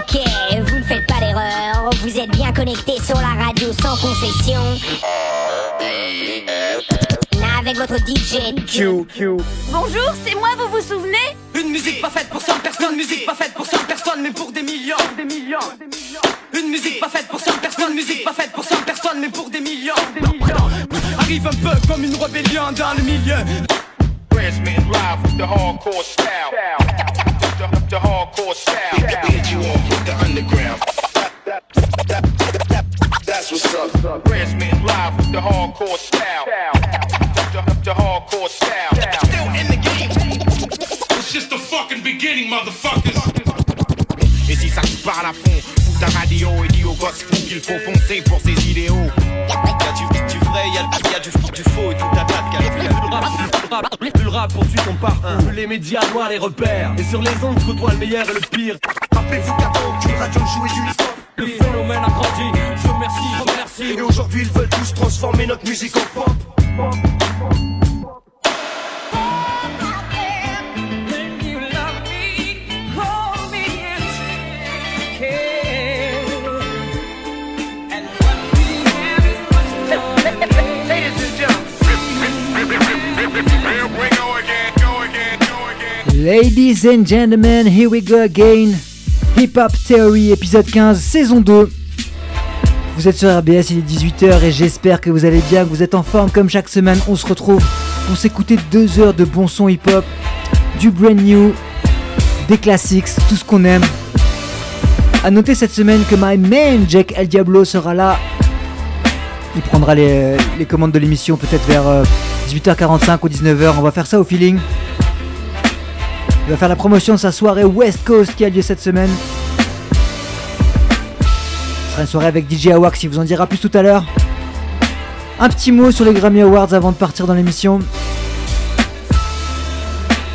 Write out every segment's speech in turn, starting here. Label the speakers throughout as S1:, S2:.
S1: Ok, vous ne faites pas l'erreur, vous êtes bien connectés sur la radio sans concession. Avec votre DJ
S2: Q, Q.
S3: Bonjour, c'est moi, vous vous souvenez?
S4: Une musique pas faite pour 100 personnes, musique pas faite pour 100 personnes, mais pour des millions, des millions, des millions. Une musique pas faite pour 100 personnes, musique pas faite pour 100 personnes, mais pour des millions, des millions. Arrive un peu comme une rébellion dans le milieu.
S5: Transmitting live with the hardcore style. The, the hardcore style. Up. Transmitting live with the hardcore style. The, the hardcore style. Still in the game.
S6: It's just the fucking beginning, motherfuckers.
S5: Et si ça te parle à fond, fous ta radio et dis au gospel qu'il faut foncer pour ses idéaux.
S7: Y'a du, du vrai, y'a, y'a du, du faux et tout un tas de calculs.
S8: Plus le rap poursuit son parcours, plus les médias noirs les repères. Et sur les ondes côtoie le meilleur et le pire.
S9: Rappelez-vous qu'avant qu'une radio jouait du hip-hop,
S8: le phénomène a grandi. Je remercie, je remercie.
S9: Et aujourd'hui ils veulent tous transformer notre musique en pop.
S10: Ladies and gentlemen, here we go again. Hip Hop Theory, épisode 15, saison 2. Vous êtes sur RBS, il est 18h et j'espère que vous allez bien, que vous êtes en forme comme chaque semaine. On se retrouve pour s'écouter deux heures de bon son hip hop, du brand new, des classiques, tout ce qu'on aime. A noter cette semaine que my man Jack El Diablo sera là. Il prendra les, les commandes de l'émission peut-être vers 18h45 ou 19h. On va faire ça au feeling. Il va faire la promotion de sa soirée West Coast qui a lieu cette semaine. Ce sera une soirée avec DJ Awak, qui vous en dira plus tout à l'heure. Un petit mot sur les Grammy Awards avant de partir dans l'émission.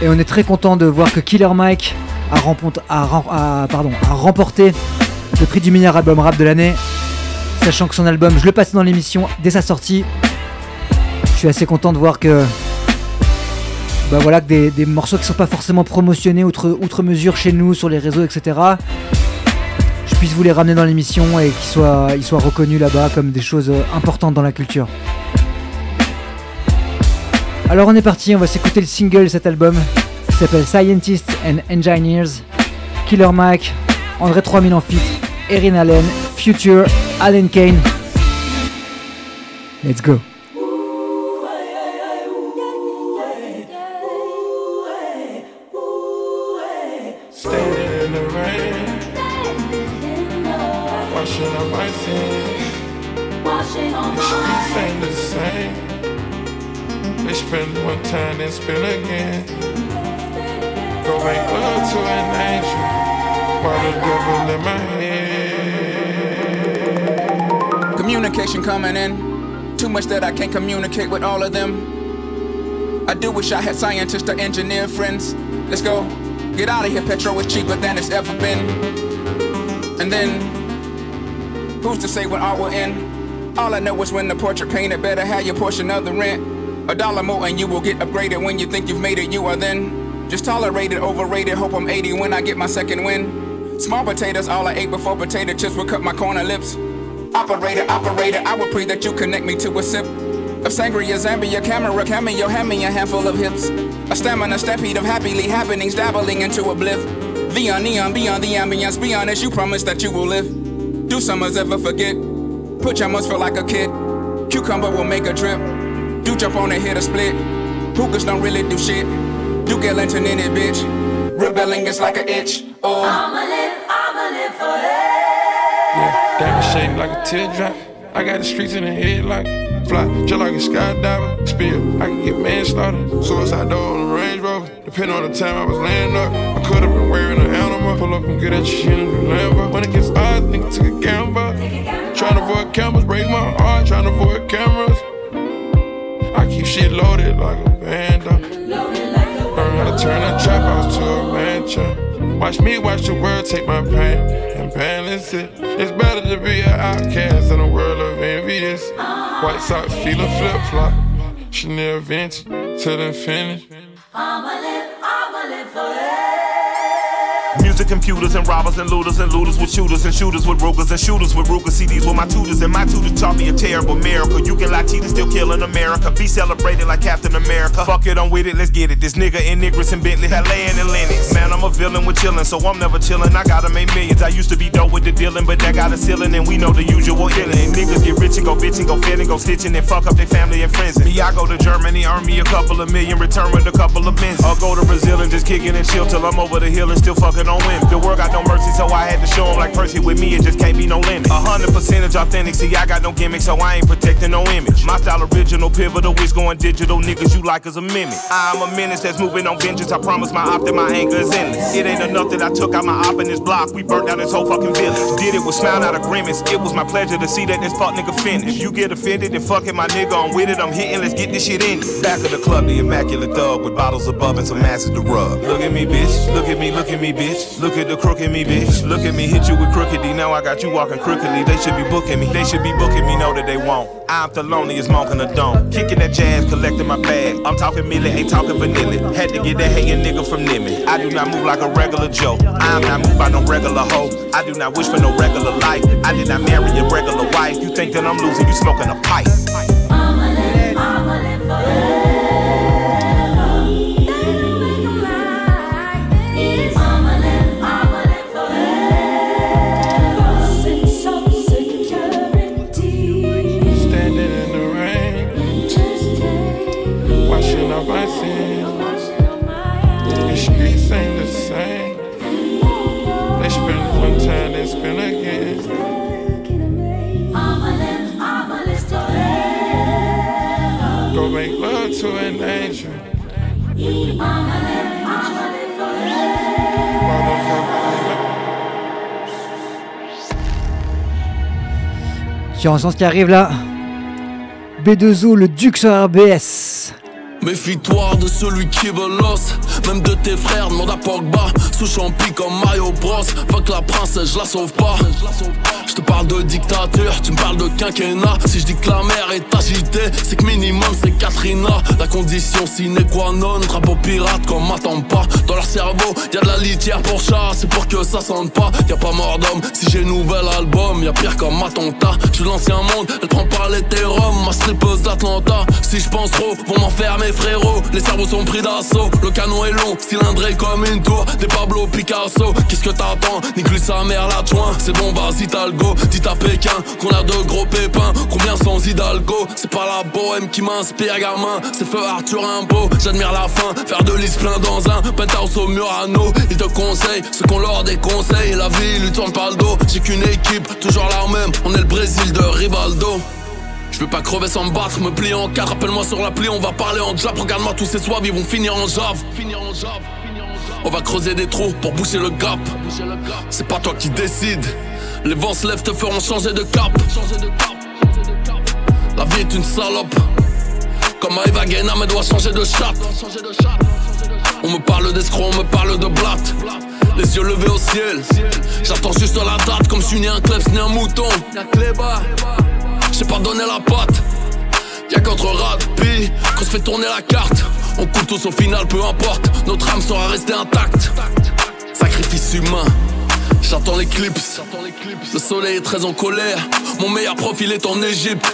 S10: Et on est très content de voir que Killer Mike a, a, a, remporté le prix du meilleur album rap de l'année. Sachant que son album, je le passais dans l'émission dès sa sortie. Je suis assez content de voir que bah voilà, que des, morceaux qui sont pas forcément promotionnés outre, mesure chez nous, sur les réseaux, etc. Je puisse vous les ramener dans l'émission et qu'ils soient, reconnus là-bas comme des choses importantes dans la culture. Alors on est parti, on va s'écouter le single de cet album qui s'appelle Scientists and Engineers, Killer Mike, André 3000 en feat, Erin Allen, Future, Allen Kane. Let's go.
S11: Time then spin again. Go make love to an angel while the devil in my head.
S12: Communication coming in. Too much that I can't communicate with all of them. I do wish I had scientists or engineer friends. Let's go. Get out of here, petrol is cheaper than it's ever been. And then, who's to say when art will end? All I know is when the portrait painted, better have your portion of the rent. A dollar more and you will get upgraded when you think you've made it, you are then just tolerated, overrated. Hope I'm 80 when I get my second win. Small potatoes, all I ate before potato chips would cut my corner lips. Operator, operator, I would pray that you connect me to a sip of sangria, Zambia, camera, cameo, hand me a handful of hips. A stamina, stampede of happily happenings, dabbling into a bliff. Beyond neon, beyond the ambience, beyond as you promise that you will live. Do summers ever forget? Put your must feel like a kid. Cucumber will make a drip. Do jump on and hit a split. Hookers don't really do shit. Do get lantern in it, bitch. Rebelling is like an itch. Oh.
S13: I'ma live, I'ma live forever.
S11: Yeah, diamond shaped like a teardrop. I got the streets in the head like fly, just like a skydiver. Spill, I can get manslaughter. Suicide door on the Range Rover. Depending on the time I was laying up, I could have been wearing an animal. Pull up and get that shit in the Lambo. When it gets odd, nigga took a gamble. Trying to avoid cameras, break my heart. Trying to avoid cameras. Keep shit loaded like a band. Learn how to turn a trap house to a mansion. Watch me watch the world take my pain and balance it. It's better to be an outcast in a world of envious. White socks feeling flip flop. Chanel vintage till infinity.
S2: And computers and robbers and looters and looters with shooters and shooters with Rugers and shooters with Ruger. CDs with my tutors and my tutors taught me a terrible miracle. You can lie, cheat, and still kill in America. Be celebrated like Captain America. Fuck it, I'm with it, let's get it. This nigga in Niggers and Bentley, Valet and Lennox. Man, I'm a villain with chillin', so I'm never chillin'. I gotta make millions. I used to be dope with the dealing, but that got a ceiling, and we know the usual illin'. Niggas get rich and go bitch and go and go stitching and fuck up their family and friends. Me, I go to Germany, earn me a couple of million, return with a couple of bins. I'll go to Brazil and just kickin' and chill till I'm over the hill and still fucking on The world got no mercy, so I had to show show 'em like Percy with me, it just can't be no limit. A hundred percentage authentic, see, I got no gimmick, so I ain't protecting no image. My style original, pivotal, it's going digital, niggas you like as a mimic. I'm a menace that's moving on vengeance, I promise my op that my anger is endless. It ain't enough that I took out my op in this block, we burnt down this whole fucking village. Did it with smile, not a grimace, it was my pleasure to see that this fuck nigga finish. You get offended, then fuck it, my nigga, I'm with it, I'm hitting, let's get this shit in. Back of the club, the immaculate thug with bottles above and some masses to rub. Look at me, bitch, look at me, look at me, bitch. Look at the crook in me, bitch. Look at me, hit you with crooked now I got you walking crookedly. They should be booking me, they should be booking me, know that they won't. I'm the loneliest monk in the dome. Kicking that jazz, collecting my bag. I'm talking milli, ain't talking vanilla. Had to get that hating nigga from Nimmy. I do not move like a regular Joe. I'm not moved by no regular hoe. I do not wish for no regular life. I did not marry a regular wife. You think that I'm losing, you smoking a pipe.
S13: Live, I'ma live forever.
S10: Sur un sens qui arrive là. B2O, le Duc sur RBS.
S14: Méfie-toi de celui qui veut l'os Même de tes frères, demande à Pogba Sous champi comme Mario Bros. Fuck la princesse, je la sauve pas. Je te parle de dictature, tu me parles de quinquennat. Si je dis que la mer est agitée C'est que minimum c'est Katrina. La condition sine qua non Drapeau pirate comme m'attend pas. Dans leur cerveau, y'a de la litière pour chat C'est pour que ça sente pas. Y'a pas mort d'homme Si j'ai nouvel album Y'a pire comme attentat Je suis l'ancien monde, elle prend par l'hétérum Ma strippeuse d'Atlanta. Si je pense trop, vont m'enfermer frérot. Les cerveaux sont pris d'assaut Le canon est long, cylindré comme une tour Picasso Qu'est-ce que t'attends Nique-lui sa mère l'adjoint C'est bon vas-y t'as à Pékin qu'on a de gros pépins Combien sans Hidalgo? C'est pas la bohème qui m'inspire gamin C'est feu Arthur Rimbaud. J'admire la fin Faire de l'is plein dans un penthouse au Murano. Ils te conseillent ce qu'on leur déconseille. La vie lui tourne pas le dos J'ai qu'une équipe toujours la même. On est le Brésil de Rivaldo. Je veux pas crever sans me battre, me plier en quatre, rappelle-moi sur l'appli, on va parler en jab, regarde-moi tous ces soives, ils vont finir en jave. On va creuser des trous pour boucher le gap. C'est pas toi qui décide. Les vents se lèvent, te feront changer de cap. La vie est une salope. Comme Eva Guéna, mais doit changer de chatte. On me parle d'escroc, on me parle de blatte. Les yeux levés au ciel. J'attends juste la date, comme si ni un klebs ni un mouton. J'ai pas donné la patte. Y'a qu'entre rugby qu'on se fait tourner la carte. On coule tous au final, peu importe. Notre âme sera restée intacte. Sacrifice humain. J'attends l'éclipse. Le soleil est très en colère. Mon meilleur profil est en Égypte.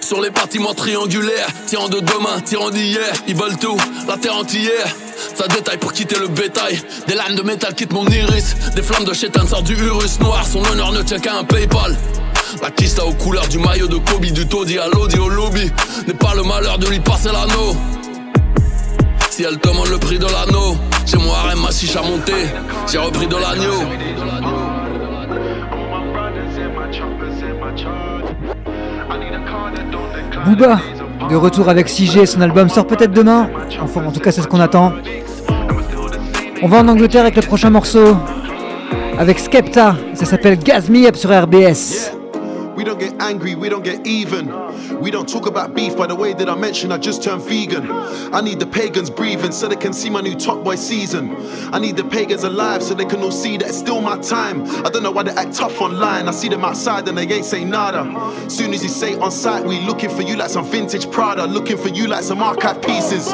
S14: Sur les bâtiments triangulaires, tirant de demain, tirant d'hier, ils veulent tout, la terre entière. Ça détaille pour quitter le bétail. Des lames de métal quittent mon iris. Des flammes de chétan sortent du Urus noir. Son honneur ne tient qu'à un PayPal. La kista aux couleurs du maillot de Kobe, du taudis à l'audi au lobby. N'est pas le malheur de lui passer l'anneau. Si elle demande le prix de l'anneau, j'ai mon harem, ma chiche à monter. J'ai repris de l'agneau.
S10: Booba, de retour avec 6G, son album sort peut-être demain. Enfin, en tout cas, c'est ce qu'on attend. On va en Angleterre avec le prochain morceau. Avec Skepta, ça s'appelle Gas Me Up sur RBS.
S15: We don't get angry, we don't get even. We don't talk about beef by the way that I mentioned I just turned vegan. I need the pagans breathing so they can see my new top boy season. I need the pagans alive so they can all see that it's still my time. I don't know why they act tough online. I see them outside and they ain't say nada. Soon as you say on site, we looking for you like some vintage Prada, looking for you like some archive pieces.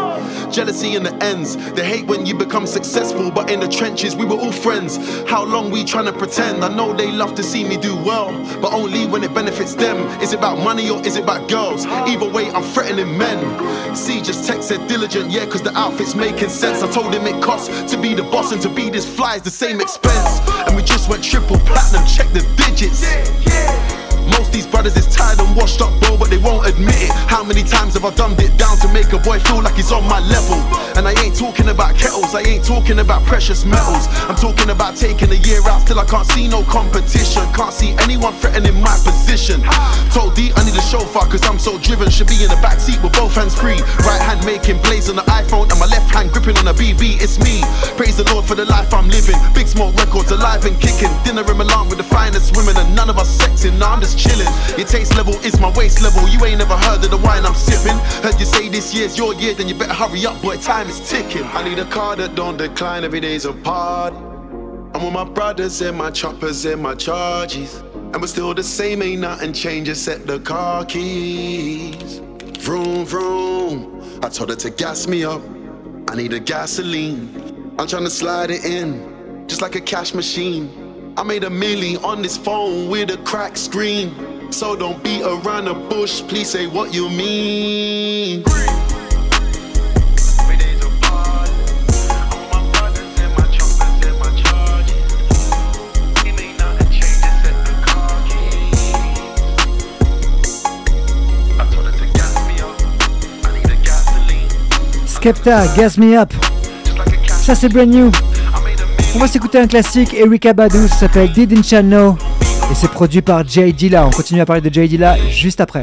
S15: Jealousy in the ends. They hate when you become successful, but in the trenches we were all friends. How long we trying to pretend? I know they love to see me do well, but only when it benefits them. Is it about money or is it about girls? Either way, I'm threatening men. See, just text said diligent, yeah, cause the outfit's making sense. I told him it costs to be the boss and to be this fly is the same expense. And we just went triple platinum, check the digits. Most these brothers is tired and washed up, bro, but they won't admit it. How many times have I dumbed it down to make a boy feel like he's on my level? And I ain't talking about kettles, I ain't talking about precious metals. I'm talking about taking a year out, still I can't see no competition. Can't see anyone threatening my position. Told D I need a chauffeur, cause I'm so driven. Should be in the back seat with both hands free. Right hand making plays on the iPhone, and my left hand gripping on a BB. It's me. Praise the Lord for the life I'm living. Big smoke records alive and kicking. Dinner in Milan with the finest women, and none of us sexing. Nah, I'm just chilling. Your taste level is my waist level. You ain't never heard of the wine I'm sipping. Heard you say this year's your year, then you better hurry up, boy. Time is ticking. I need a car that don't decline. Every day's a party. I'm with my brothers and my choppers and my charges. And we're still the same, ain't nothing changed except the car keys. Vroom, vroom. I told her to gas me up. I need a gasoline. I'm trying to slide it in, just like a cash machine. I made a milli on this phone with a cracked screen. So don't beat around the bush, please say what you mean.
S10: Skepta, Gas Me Up. Ça c'est brand new. On va s'écouter un classique, Erika Badu, s'appelle Didn't You Know et c'est produit par Jay Dilla. On continue à parler de Jay Dilla juste après.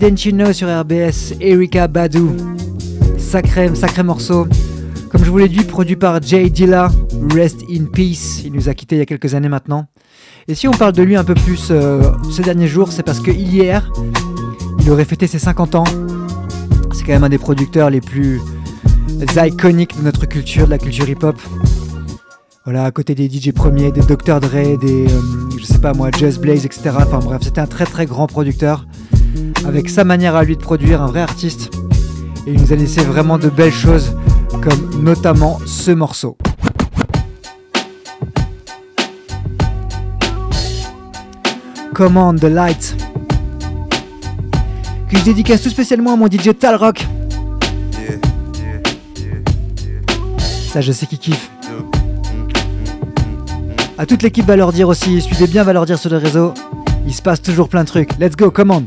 S10: Didn't You Know sur RBS, Erika Badu. Sacré, sacré morceau. Comme je vous l'ai dit, produit par Jay Dilla, Rest in Peace. Il nous a quittés il y a quelques années maintenant. Et si on parle de lui un peu plus euh, ces derniers jours, c'est parce que hier, il aurait fêté ses 50 ans. C'est quand même un des producteurs les plus iconiques de notre culture, de la culture hip-hop. Voilà, à côté des DJ premiers, des Dr. Dre, des, euh, je sais pas moi, Just Blaze, etc. Enfin bref, c'était un très très grand producteur, avec sa manière à lui de produire, un vrai artiste. Et il nous a laissé vraiment de belles choses, comme notamment ce morceau. Command the Light. Que je dédicace tout spécialement à mon DJ Talrock. Ça, je sais qu'il kiffe. À toute l'équipe, va leur dire aussi, suivez bien, va leur dire sur les réseaux. Il se passe toujours plein de trucs. Let's go, commande.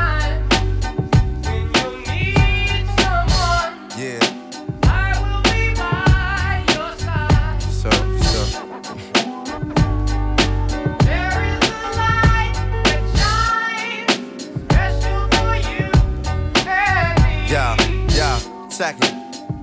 S16: Second.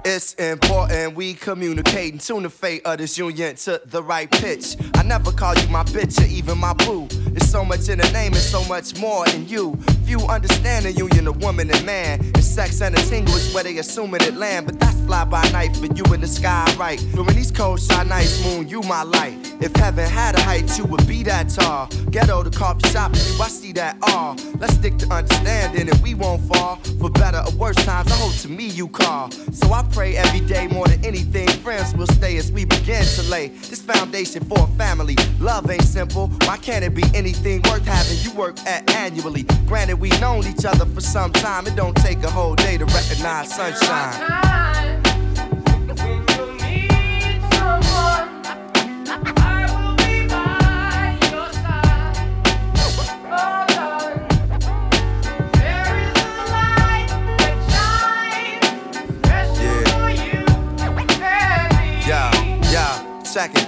S16: It's important we communicate and tune the fate of this union to the right pitch. I never call you my bitch or even my boo. There's so much in the name and so much more in you. Few understand the union of woman and man. And sex and a tingle is where they assuming it land. But that's fly by night for you in the sky, right? During these cold shy nights, moon, you my light. If heaven had a height, you would be that tall. Ghetto to coffee shop, you, I see that all. Let's stick to understanding and we won't fall. For better or worse times, I hope to me you call. So I pray every day more than anything. Friends will stay as we begin to lay this foundation for a family. Love ain't simple. Why can't it be anything worth having you work at annually? Granted, we known each other for some time. It don't take a whole day to recognize sunshine. Second.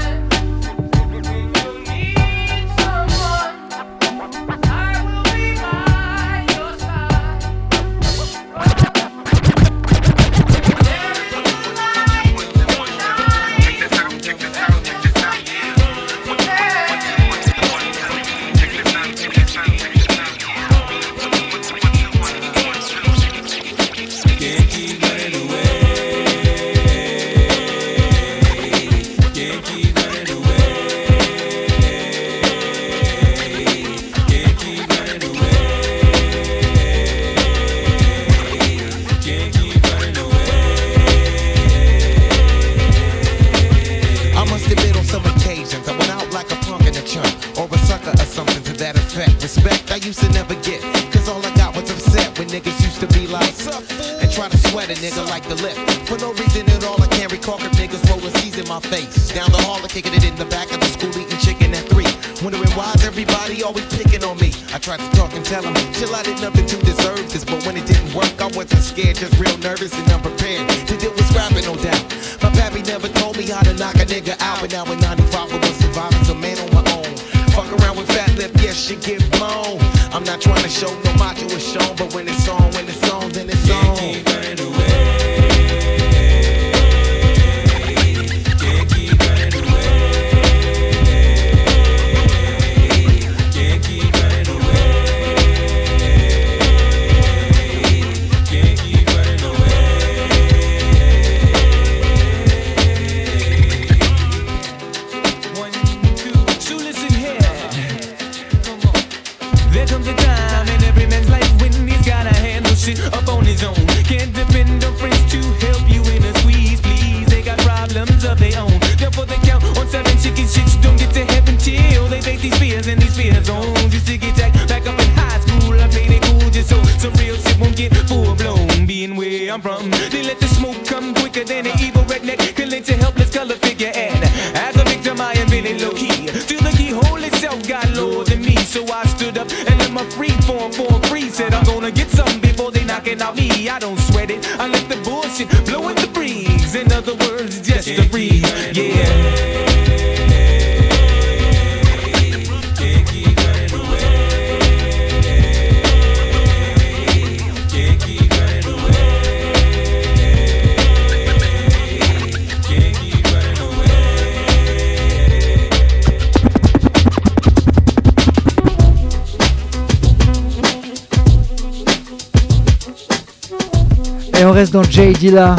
S10: Dilla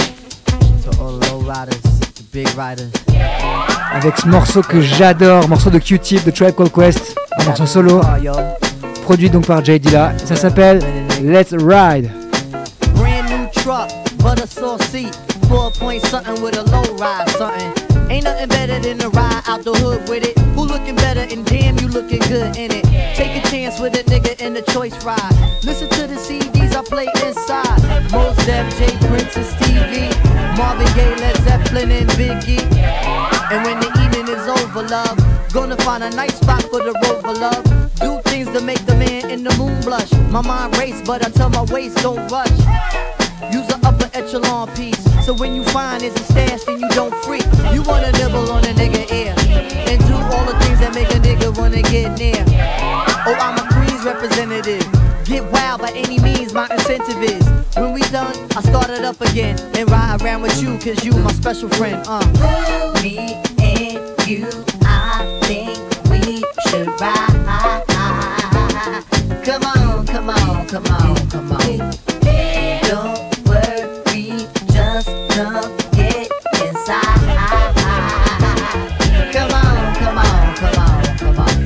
S17: To all low riders, the big riders.
S10: avec ce morceau que j'adore, morceau de Q-Tip de Tribe Called Quest, un morceau solo, produit donc par J. Dilla. Ça s'appelle Let's Ride.
S17: Brand new truck, butter sauce seat, four point something with a low ride something. Ain't nothing better than to ride out the hood with it. Who looking better? And damn you looking good in it. Take a chance with a nigga in the choice ride. Def, J Prince and Marvin Gaye, Led Zeppelin and Biggie. And when the evening is over, love, gonna find a nice spot for the rover, love. Do things to make the man in the moon blush. My mind race, but I tell my waist don't rush. Use an upper echelon piece. So when you find it's a stash, then you don't freak. You wanna nibble on a nigga ear. And do all the things that make a nigga wanna get near. Oh, I'm a Queens representative. Get wild by any means, my incentive is. When we done, I start it up again. And ride around with you, cause you my special friend. Uh.
S13: Me and you, I think we should ride.
S17: Come on, come on, come on, come on.
S13: Don't worry, just come get inside.
S17: Come on, come on, come on, come on.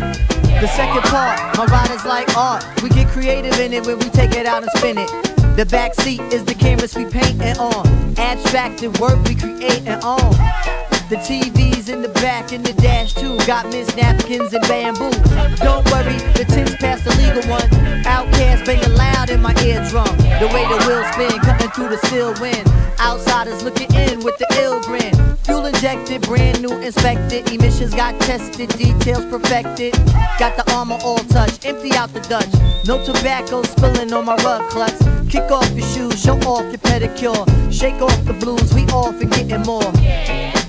S17: The second part, my ride is like art. We creative in it when we take it out and spin it. The back seat is the canvas we paint and on. Abstracted work we create and on. The TV's in the back and the dash too. Got Miss napkins and bamboo. Don't worry, the tin's past the legal one. OutKast banging loud in my eardrum. The way the wheels spin, cutting through the still wind. Outsiders looking in with the ill grin. Fuel injected, brand new inspected. Emissions got tested, details perfected. Got the armor all touched, empty out the Dutch. No tobacco spilling on my rug clutch. Kick off your shoes, show off your pedicure. Shake off the blues, we off and getting more. More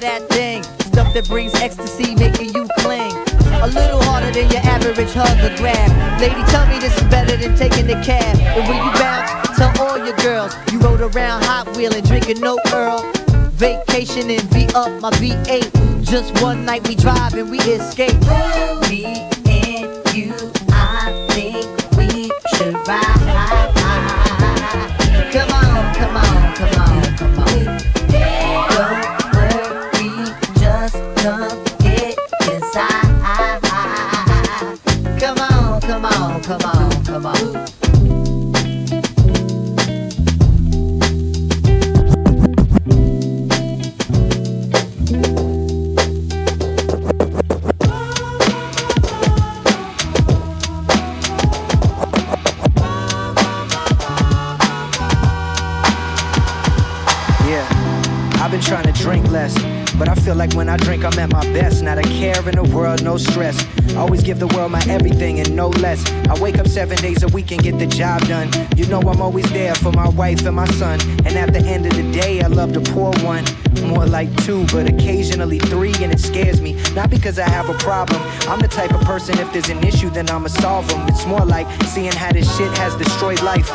S17: that thing, stuff that brings ecstasy, making you cling. A little harder than your average hug or grab. Lady, tell me this is better than taking the cab. And when you bounce, tell all your girls you rode around Hot Wheeling, drinking no Earl. Vacation and V up my V8. Just one night we drive and we escape.
S13: Me and you, I think we should ride.
S18: Feel like when I drink, I'm at my best. Not a care in the world, no stress. Always give the world my everything and no less. I wake up seven days a week and get the job done. You know I'm always there for my wife and my son. And at the end of the day, I love to pour one. More like two, but occasionally three, and it scares me. Not because I have a problem. I'm the type of person, if there's an issue, then I'ma solve them. It's more like seeing how this shit has destroyed life.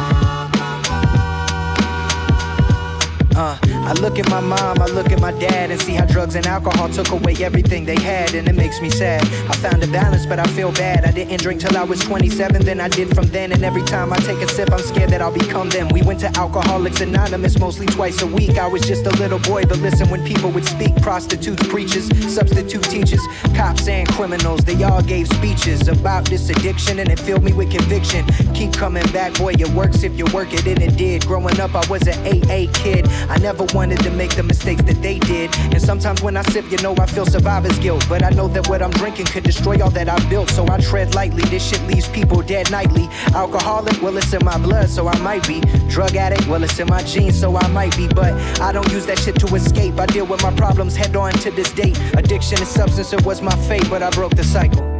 S18: Uh, I look at my mom, I look at my dad, and see how drugs and alcohol took away everything they had, and it makes me sad. I found a balance, but I feel bad. I didn't drink till I was 27, then I did from then, and every time I take a sip, I'm scared that I'll become them. We went to Alcoholics Anonymous mostly twice a week. I was just a little boy, but listen when people would speak prostitutes, preachers, substitute teachers, cops, and criminals. They all gave speeches about this addiction, and it filled me with conviction. Keep coming back, boy, it works if you work it, and it did. Growing up, I was an AA kid. I never wanted to make the mistakes that they did. And sometimes when I sip, you know, I feel survivor's guilt. But I know that what I'm drinking could destroy all that I built. So I tread lightly. This shit leaves people dead nightly. Alcoholic, well, it's in my blood, so I might be. Drug addict, well, it's in my genes, so I might be. But I don't use that shit to escape. I deal with my problems head on to this date. Addiction and substance, it was my fate, but I broke the cycle.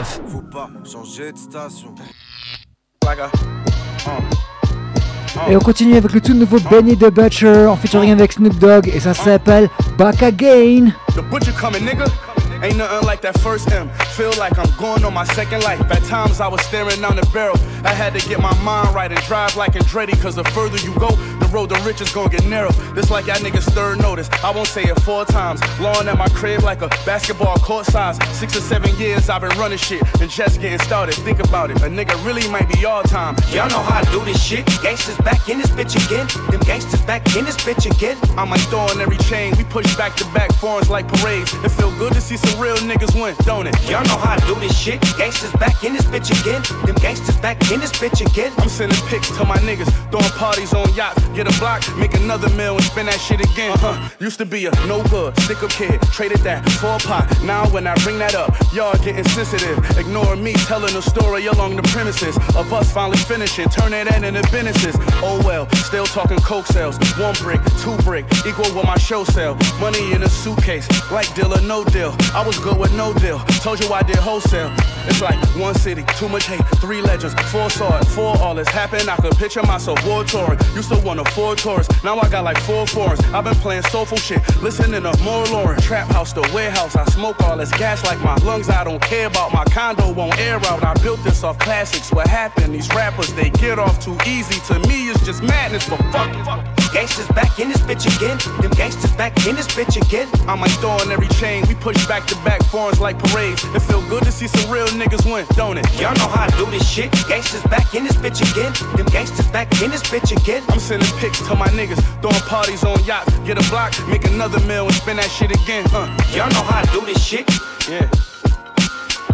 S8: 91.9
S19: Faut pas changer de station.
S10: Et on continue avec le tout nouveau Benny the Butcher en featuring avec Snoop Dogg et ça s'appelle Back Again.
S20: The butcher coming, nigga. Ain't nothing like that first M. Feel like I'm going on my second life. At times I was staring down the barrel. I had to get my mind right and drive like Andretti. Cause the further you go, road to riches gonna get narrow. This like y'all niggas third notice. I won't say it four times. Lawn at my crib like a basketball court size. Six or seven years I've been running shit and just getting started. Think about it. A nigga really might be all time.
S9: Y'all know how I do this shit. Gangsters back in this bitch again. Them gangsters back in this bitch again.
S20: I'm like throwing every chain. We push back to back foreigns like parades. It feel good to see some real niggas win, don't it?
S9: Y'all know how I do this shit. Gangsters back in this bitch again. Them gangsters back in this bitch again.
S20: I'm sending pics to my niggas, throwing parties on yachts. Get a block, make another meal and spend that shit again. Uh-huh. Used to be a no good, stick up kid, traded that for a pot. Now when I bring that up, y'all getting sensitive. Ignoring me telling a story along the premises of us finally finishing, turning that into businesses. Oh well, still talking coke sales. One brick, two brick, equal what my show sell. Money in a suitcase, like deal or no deal. I was good with no deal. Told you I did wholesale. It's like one city, too much hate, three legends, four saw it, four all this happened. I could picture myself war touring. Used to want a four tours, now I got like four foreigns. I've been playing soulful shit, listening to more Lauryn. Trap house to warehouse, I smoke all this gas like my lungs. I don't care about my condo, won't air out. I built this off classics. What happened? These rappers, they get off too easy. To me, it's just madness, but fuck it.
S9: Gangsters back in this bitch again. Them gangsters back in this bitch again.
S20: I'm like throwing every chain. We push back to back foreigns like parades. It feel good to see some real niggas win, don't it?
S9: Y'all know how I do this shit. Gangsters back in this bitch again. Them gangsters back in this bitch again.
S20: I'm sending pics to my niggas, throwing parties on yachts. Get a block, make another meal and spend that shit again. Uh.
S9: Y'all know how I do this shit.
S20: Yeah.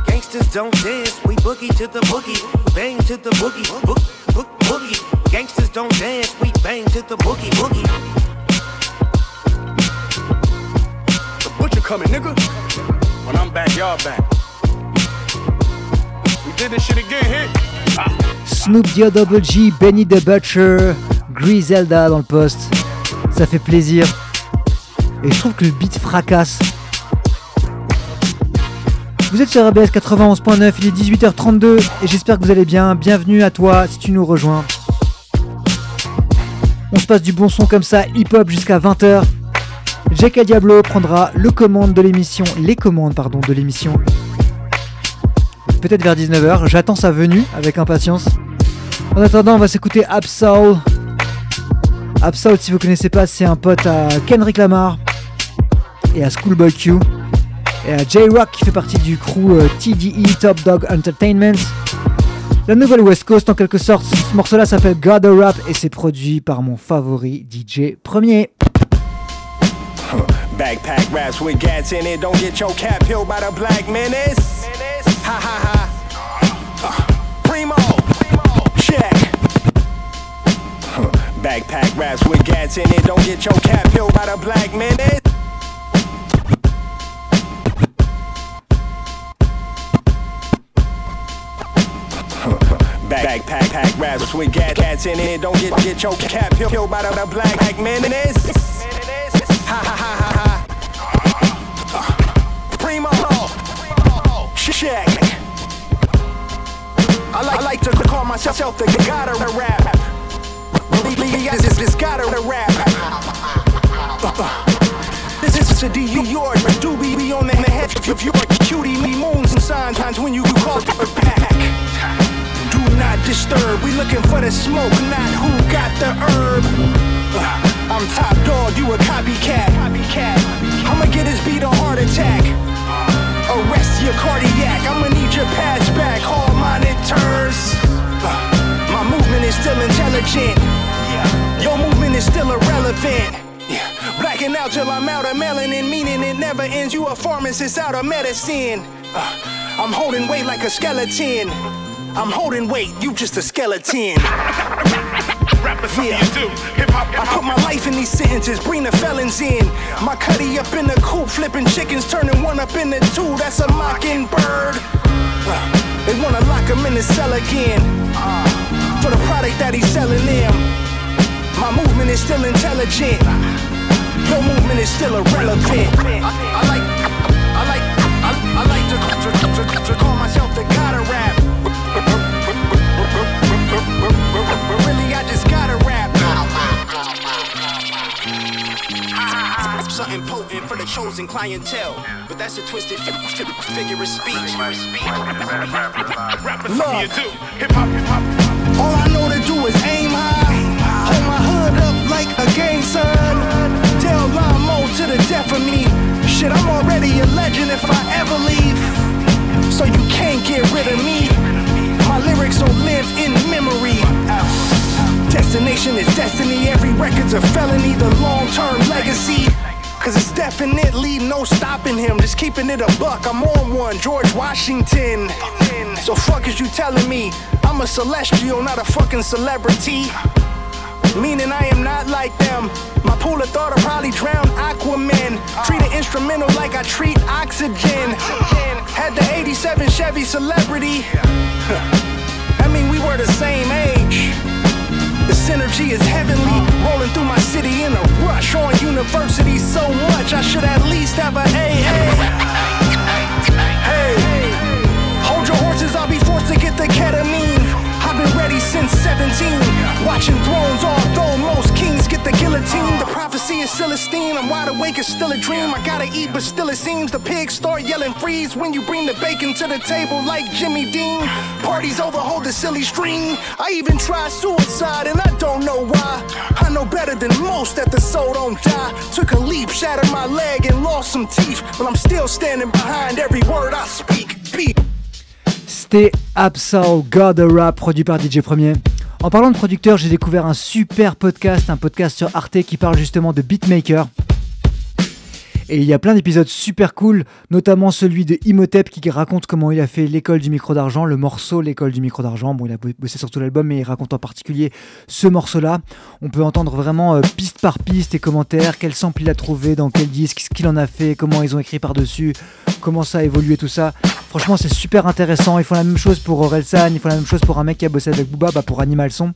S9: Gangsters don't dance, we boogie to the boogie, bang to the boogie, book, book, boogie. Gangsters don't dance, we bang to the boogie, boogie.
S20: The butcher coming, nigga. When I'm back, y'all back. We did this shit again, hit. Ah.
S10: Snoop D-O Double G, Benny the Butcher, Griselda dans le poste. Ça fait plaisir. Et je trouve que le beat fracasse. Vous êtes sur RBS 91.9, il est 18h32 et j'espère que vous allez bien. Bienvenue à toi si tu nous rejoins. On se passe du bon son comme ça, hip-hop jusqu'à 20h. Jacques Diablo prendra le commande de l'émission, les commandes pardon de l'émission. Peut-être vers 19h. J'attends sa venue avec impatience. En attendant, on va s'écouter Absol. Absol, si vous connaissez pas, c'est un pote à Kendrick Lamar et à Schoolboy Q et à J-Rock qui fait partie du crew euh, TDE Top Dog Entertainment. La nouvelle West Coast en quelque sorte. Ce morceau-là s'appelle God a Rap et c'est produit par mon favori DJ premier.
S21: Backpack raps with gats in it. Don't get your cap peeled by the black menace. Ha ha ha. Uh, primo. primo. Check. Backpack raps with gats in it. Don't get your cap peeled by the black minute. Backpack pack raps with gat cats in it. Don't get get your cap peeled by the, the black menace. Ha ha ha ha ha. Primo. Check. I like, I like to call myself the god of rap. This is the rap. This is a D York, doobie be on the head. If you're a cutie, me moons and signs when you call it back. Do not disturb. We looking for the smoke, not who got the herb. I'm top dog, you a copycat. I'ma get this beat a heart attack. Arrest your cardiac. I'ma need your pass back. Hall still intelligent. Your movement is still irrelevant. Yeah. Blacking out till I'm out of melanin, meaning it never ends. You a pharmacist out of medicine. Uh, I'm holding weight like a skeleton. I'm holding weight, you just a skeleton. Yeah. I put my life in these sentences, bring the felons in. My cutty up in the coop, flipping chickens, turning one up into two. That's a mockingbird. Uh, they wanna lock him in the cell again. For the product that he's selling them. My movement is still intelligent. Your movement is still irrelevant. I, I like, I like, I, I like to, to, to, to call myself the god of rap. But really, I just Something potent for the chosen clientele. But that's a twisted fi- fi- figure of speech. Look, all I know to do is aim high. Hold my hood up like a gang sign. Tell Lamo to the death of me. Definitely no stopping him. Just keeping it a buck. I'm on one. George Washington. So fuck is you telling me? I'm a celestial, not a fucking celebrity. Meaning I am not like them. My pool of thought will probably drown Aquaman. Treat an instrumental like I treat oxygen. Had the 87 Chevy celebrity. I mean, we were the same age. Synergy is heavenly. Rolling through my city in a rush on university so much. I should at least have a AA. Hey, hold your horses, I'll be forced to get the ketamine. I've been ready since 17. Watching thrones, all although most kings get the guillotine. The prophecy is Celestine. I'm wide awake, it's still a dream. I gotta eat, but still it seems the pigs start yelling freeze when you bring the bacon to the table like Jimmy Dean. Parties over, hold the silly string. I even tried suicide and I don't know why. I know better than most that the soul don't die. Took a leap, shattered my leg, and lost some teeth. But I'm still standing behind every word I speak.
S10: C'était Absol God Rap, produit par DJ Premier. En parlant de producteur, j'ai découvert un super podcast, un podcast sur Arte qui parle justement de beatmaker. Et il y a plein d'épisodes super cool, notamment celui de Imhotep qui raconte comment il a fait l'école du micro d'argent, le morceau l'école du micro d'argent. Bon, il a bossé sur tout l'album, mais il raconte en particulier ce morceau-là. On peut entendre vraiment euh, piste par piste et commentaires, quel sample il a trouvé, dans quel disque, ce qu'il en a fait, comment ils ont écrit par-dessus, comment ça a évolué, tout ça. Franchement, c'est super intéressant. Ils font la même chose pour Orelsan, ils font la même chose pour un mec qui a bossé avec Booba, bah pour Animal Son.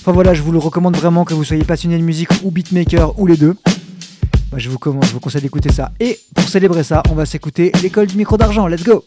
S10: Enfin voilà, je vous le recommande vraiment que vous soyez passionné de musique ou beatmaker ou les deux. Bah, je, vous, je vous conseille d'écouter ça. Et pour célébrer ça, on va s'écouter l'école du micro d'argent. Let's go!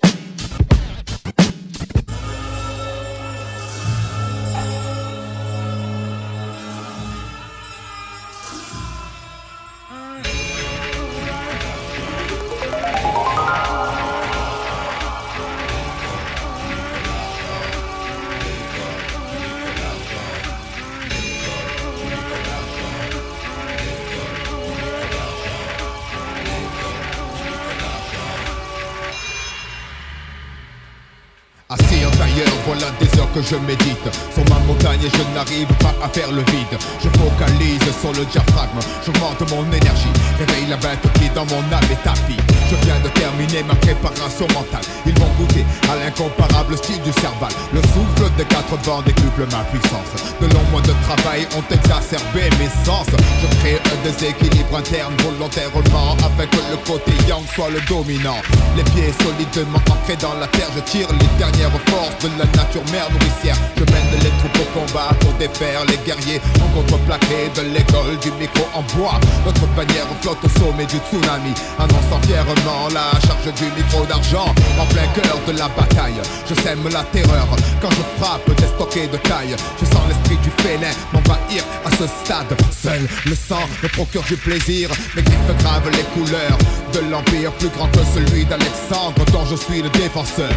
S22: Je médite. Sur ma montagne et je n'arrive pas à faire le vide. Je focalise sur le diaphragme, j'augmente mon énergie. Réveille la bête qui dans mon âme est tapis Je viens de terminer ma préparation mentale. Ils vont goûter à l'incomparable style du cerval. Le souffle des quatre vents décuple ma puissance. De longs mois de travail ont exacerbé mes sens. Je crée un déséquilibre interne volontairement afin que le côté yang soit le dominant. Les pieds solidement ancrés dans la terre, je tire les dernières forces de la nature mère nourricière. Je mène les troupes au combat pour défaire les guerriers en contreplaqué de l'école du micro en bois. Notre bannière flotte au sommet du tsunami, annonçant fièrement la charge du micro d'argent en plein cœur de la bataille. Je sème la terreur quand je frappe des stockés de taille. Je sens l'esprit du félin m'envahir à ce stade. Seul le sang me procure du plaisir. Mes griffes gravent les couleurs de l'empire plus grand que celui d'Alexandre dont je suis le défenseur.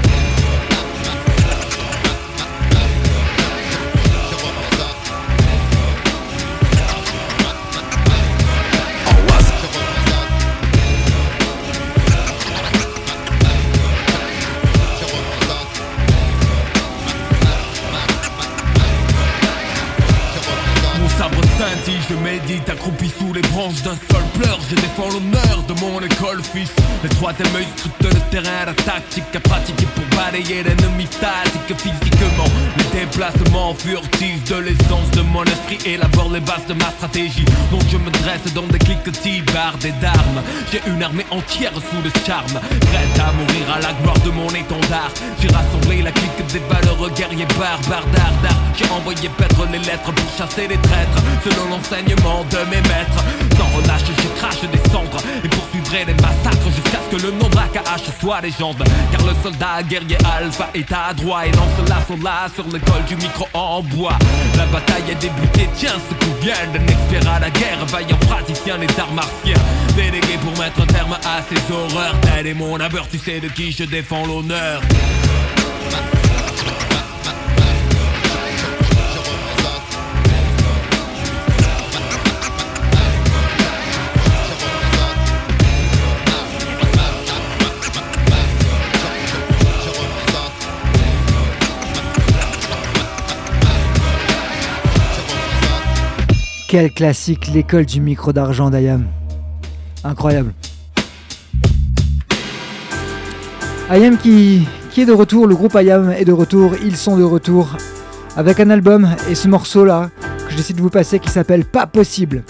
S8: Fils. Le troisième œil scrute le terrain, la tactique à pratiquer pour balayer l'ennemi statique Physiquement, le déplacement furtif de l'essence de mon esprit Élabore les bases de ma stratégie. Donc je me dresse dans des cliquetis bardés d'armes J'ai une armée entière sous le charme. Prête à mourir à la gloire de mon étendard. J'ai rassemblé la clique des valeureux guerriers barbares d'art J'ai envoyé paître les lettres pour chasser les traîtres Selon l'enseignement de mes maîtres. Sans relâche je crache des cendres Et poursuivrai les massacres jusqu'à ce que le nom d'AKH soit légende. Car le soldat guerrier alpha est à Et lance l'assaut là sur l'école du micro en bois. La bataille est débutée, tiens ce coup vient d'un expert à la guerre. Vaillant praticien des arts martiens. Délégué pour mettre un terme à ces horreurs. Tel est mon abeur, tu sais de qui je défends l'honneur
S10: Quel classique, l'école du micro d'argent d'Ayam. Incroyable. Ayam qui, est de retour, le groupe Ayam est de retour, ils sont de retour avec un album et ce morceau là que je décide de vous passer qui s'appelle Pas possible.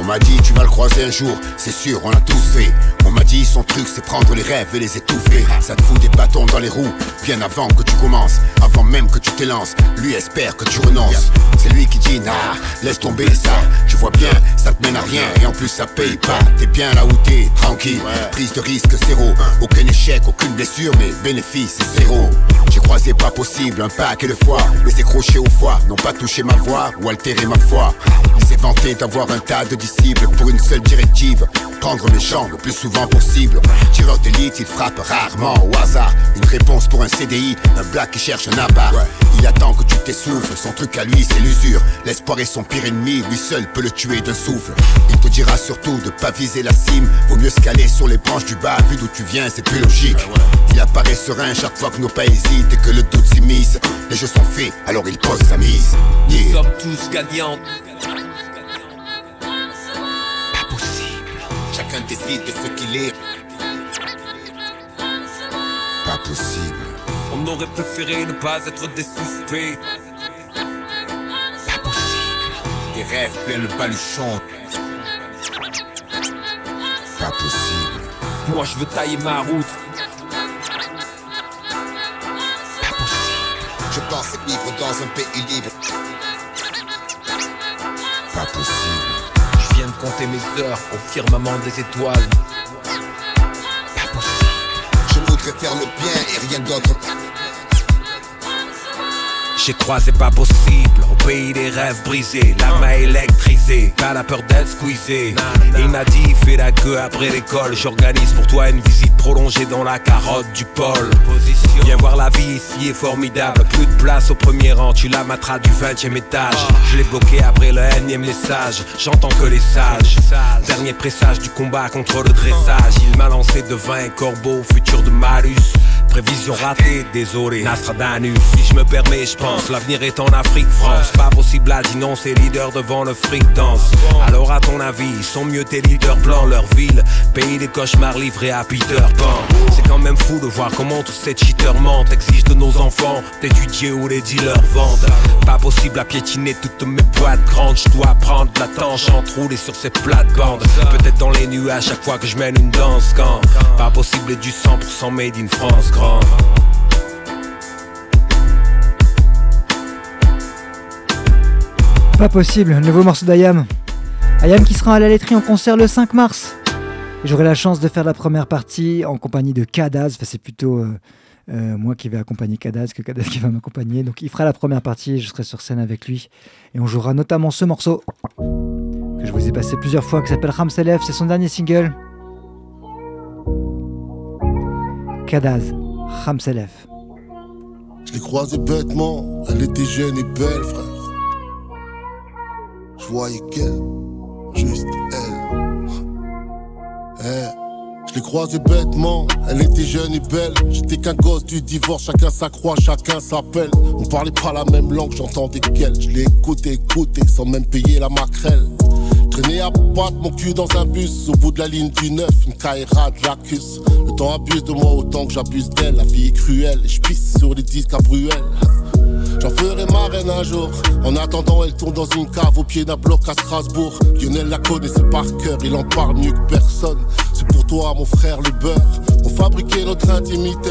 S23: On m'a dit tu vas le croiser un jour, c'est sûr, on l'a tous fait. On m'a dit son truc c'est prendre les rêves et les étouffer. Ça te fout des bâtons dans les roues, bien avant que tu commences, avant même que tu t'élances. Lui espère que tu renonces. C'est lui qui dit nah, laisse tomber ça. Tu vois bien, ça te mène à rien et en plus ça paye pas. T'es bien là où t'es, tranquille. Prise de risque zéro, aucun échec, aucune blessure, mais bénéfice zéro. J'ai croisé pas possible un paquet de fois, mais c'est croché au foie, n'ont pas touché ma voix ou altéré ma foi. Il s'est vanté d'avoir un tas de disciples pour une seule directive, prendre mes jambes le plus souvent possible. Tireur d'élite, il frappe rarement au hasard. Une réponse pour un CDI, un black qui cherche un abat. Il attend que tu t'essouffles, son truc à lui c'est l'usure. L'espoir est son pire ennemi, lui seul peut le tuer d'un souffle. Il te dira surtout de pas viser la cime, vaut mieux se caler sur les branches du bas, vu d'où tu viens c'est plus logique. Il apparaît serein chaque fois que nos pas hésitent et que le doute s'immisce. Les jeux sont faits, alors il pose sa mise. Yeah.
S8: Nous sommes tous gagnants
S23: décide de ce qu'il est. Pas possible.
S8: On aurait préféré ne pas être des suspects
S23: Des rêves pleins le baluchon. Pas possible.
S8: Moi je veux tailler ma route
S23: Je pensais vivre dans un pays libre. Pas possible.
S8: Compter mes heures au firmament des étoiles.
S23: Je voudrais faire le bien et rien d'autre.
S8: J'ai croisé pas possible au pays des rêves brisés, la main électrisée, t'as la peur d'être squeezé. Il m'a dit fais la queue après l'école, j'organise pour toi une visite prolongée dans la carotte du pôle. Viens voir la vie ici est formidable, plus de place au premier rang, tu la matras du 20 e étage. Je l'ai bloqué après le énième message, j'entends que les sages. Dernier pressage du combat contre le dressage, il m'a lancé de 20 corbeaux, futur de malus.
S24: Prévision ratée, désolé. Nostradamus, si je me permets, je pense, l'avenir est en Afrique, France. Pas possible à dénoncer, leader devant le fric danse. Alors, à ton avis, sont mieux tes leaders blancs, leur ville, pays des cauchemars livrés à Peter Pan. C'est quand même fou de voir comment tous ces cheaters mentent, exigent de nos enfants d'étudier où les dealers vendent. Pas possible à piétiner toutes mes boîtes grandes, je dois prendre la tanche entre rouler sur ces plates-bandes. Peut-être dans les nuages chaque fois que je mène une danse quand pas possible et du 100% made in France grand.
S10: Pas possible, le nouveau morceau d'Ayam. Ayam qui sera à la laiterie en concert le 5 mars. J'aurai la chance de faire la première partie en compagnie de Kadaz. Enfin, c'est plutôt euh, euh, moi qui vais accompagner Kadaz que Kadaz qui va m'accompagner. Donc il fera la première partie et je serai sur scène avec lui. Et on jouera notamment ce morceau que je vous ai passé plusieurs fois qui s'appelle Ramselef. C'est son dernier single. Kadaz, Ramselef.
S25: Je l'ai croisée bêtement, elle était jeune et belle, frère. Je voyais qu'elle, juste elle. Eh, Je l'ai croisée bêtement, elle était jeune et belle. J'étais qu'un gosse du divorce, chacun s'accroît, chacun s'appelle. On parlait pas la même langue, j'entendais qu'elle. Je l'ai écouté, écouté, sans même payer la maquerelle. Traîné à battre mon cul dans un bus, au bout de la ligne du 9, une caïra de l'accuse. Le temps abuse de moi autant que j'abuse d'elle, la vie est cruelle, je pisse sur les disques à Bruel. J'en ferai ma reine un jour. En attendant, elle tourne dans une cave au pied d'un bloc à Strasbourg. Lionel la connaissait par cœur, il en parle mieux que personne. C'est pour toi, mon frère, le beurre. On fabriquait notre intimité.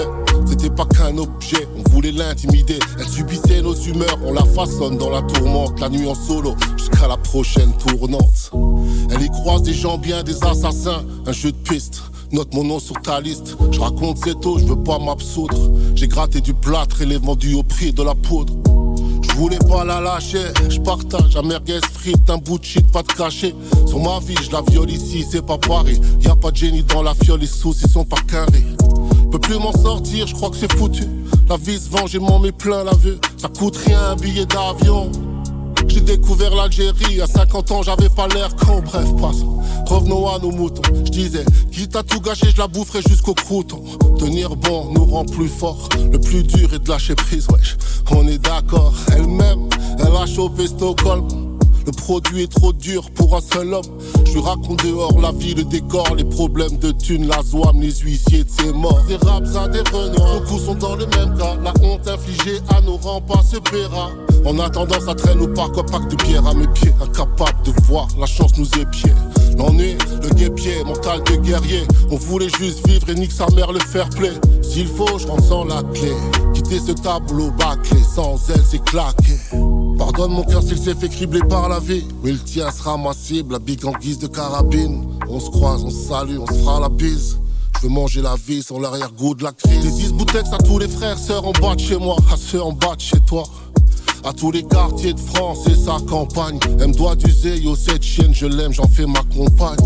S25: C'était pas qu'un objet, on voulait l'intimider. Elle subissait nos humeurs, on la façonne dans la tourmente. La nuit en solo, jusqu'à la prochaine tournante. Elle y croise des gens bien, des assassins. Un jeu de piste. Note mon nom sur ta liste. Je raconte cette eau, je veux pas m'absoudre. J'ai gratté du plâtre et les vendu au prix de la poudre. Je voulais pas la lâcher, je partage un merguez frites, un bout de shit, pas de cachet. Sur ma vie, je la viole ici, c'est pas pareil. Y a pas de génie dans la fiole, les sous, ils sont pas carrés. Peux plus m'en sortir, je crois que c'est foutu. La vie se venge et m'en met plein la vue. Ça coûte rien un billet d'avion. J'ai découvert l'Algérie, à 50 ans j'avais pas l'air con, bref passons Revenons à nos moutons, je disais, quitte à tout gâcher, je la boufferai jusqu'au crouton. Tenir bon nous rend plus fort, le plus dur est de lâcher prise, wesh. On est d'accord, elle-même, elle a chopé Stockholm le produit est trop dur pour un seul homme. Je raconte dehors la vie, le décor, les problèmes de thunes, la zouame, les huissiers de ses morts. Des raps à des renards, beaucoup sont dans le même cas. La honte infligée à nos pas se paiera. En attendant, ça traîne au parc, un pack de bière à mes pieds. Incapable de voir, la chance nous épiait. L'ennui, le guépier, mental de guerrier. On voulait juste vivre et nique sa mère le fair play. S'il faut, je rentre sans la clé. Quitter ce tableau bâclé, sans elle, c'est claqué. Pardonne mon cœur s'il s'est fait cribler par la vie. Oui, le tien sera ma cible, la big en guise de carabine. On se croise, on se salue, on se fera la bise. Je veux manger la vie sur l'arrière-goût de la crise. Des 10 bouteilles à tous les frères, sœurs en bas de chez moi, à ceux en bas de chez toi. À tous les quartiers de France et sa campagne. Elle me doit du zéyo, cette chienne, je l'aime, j'en fais ma compagne.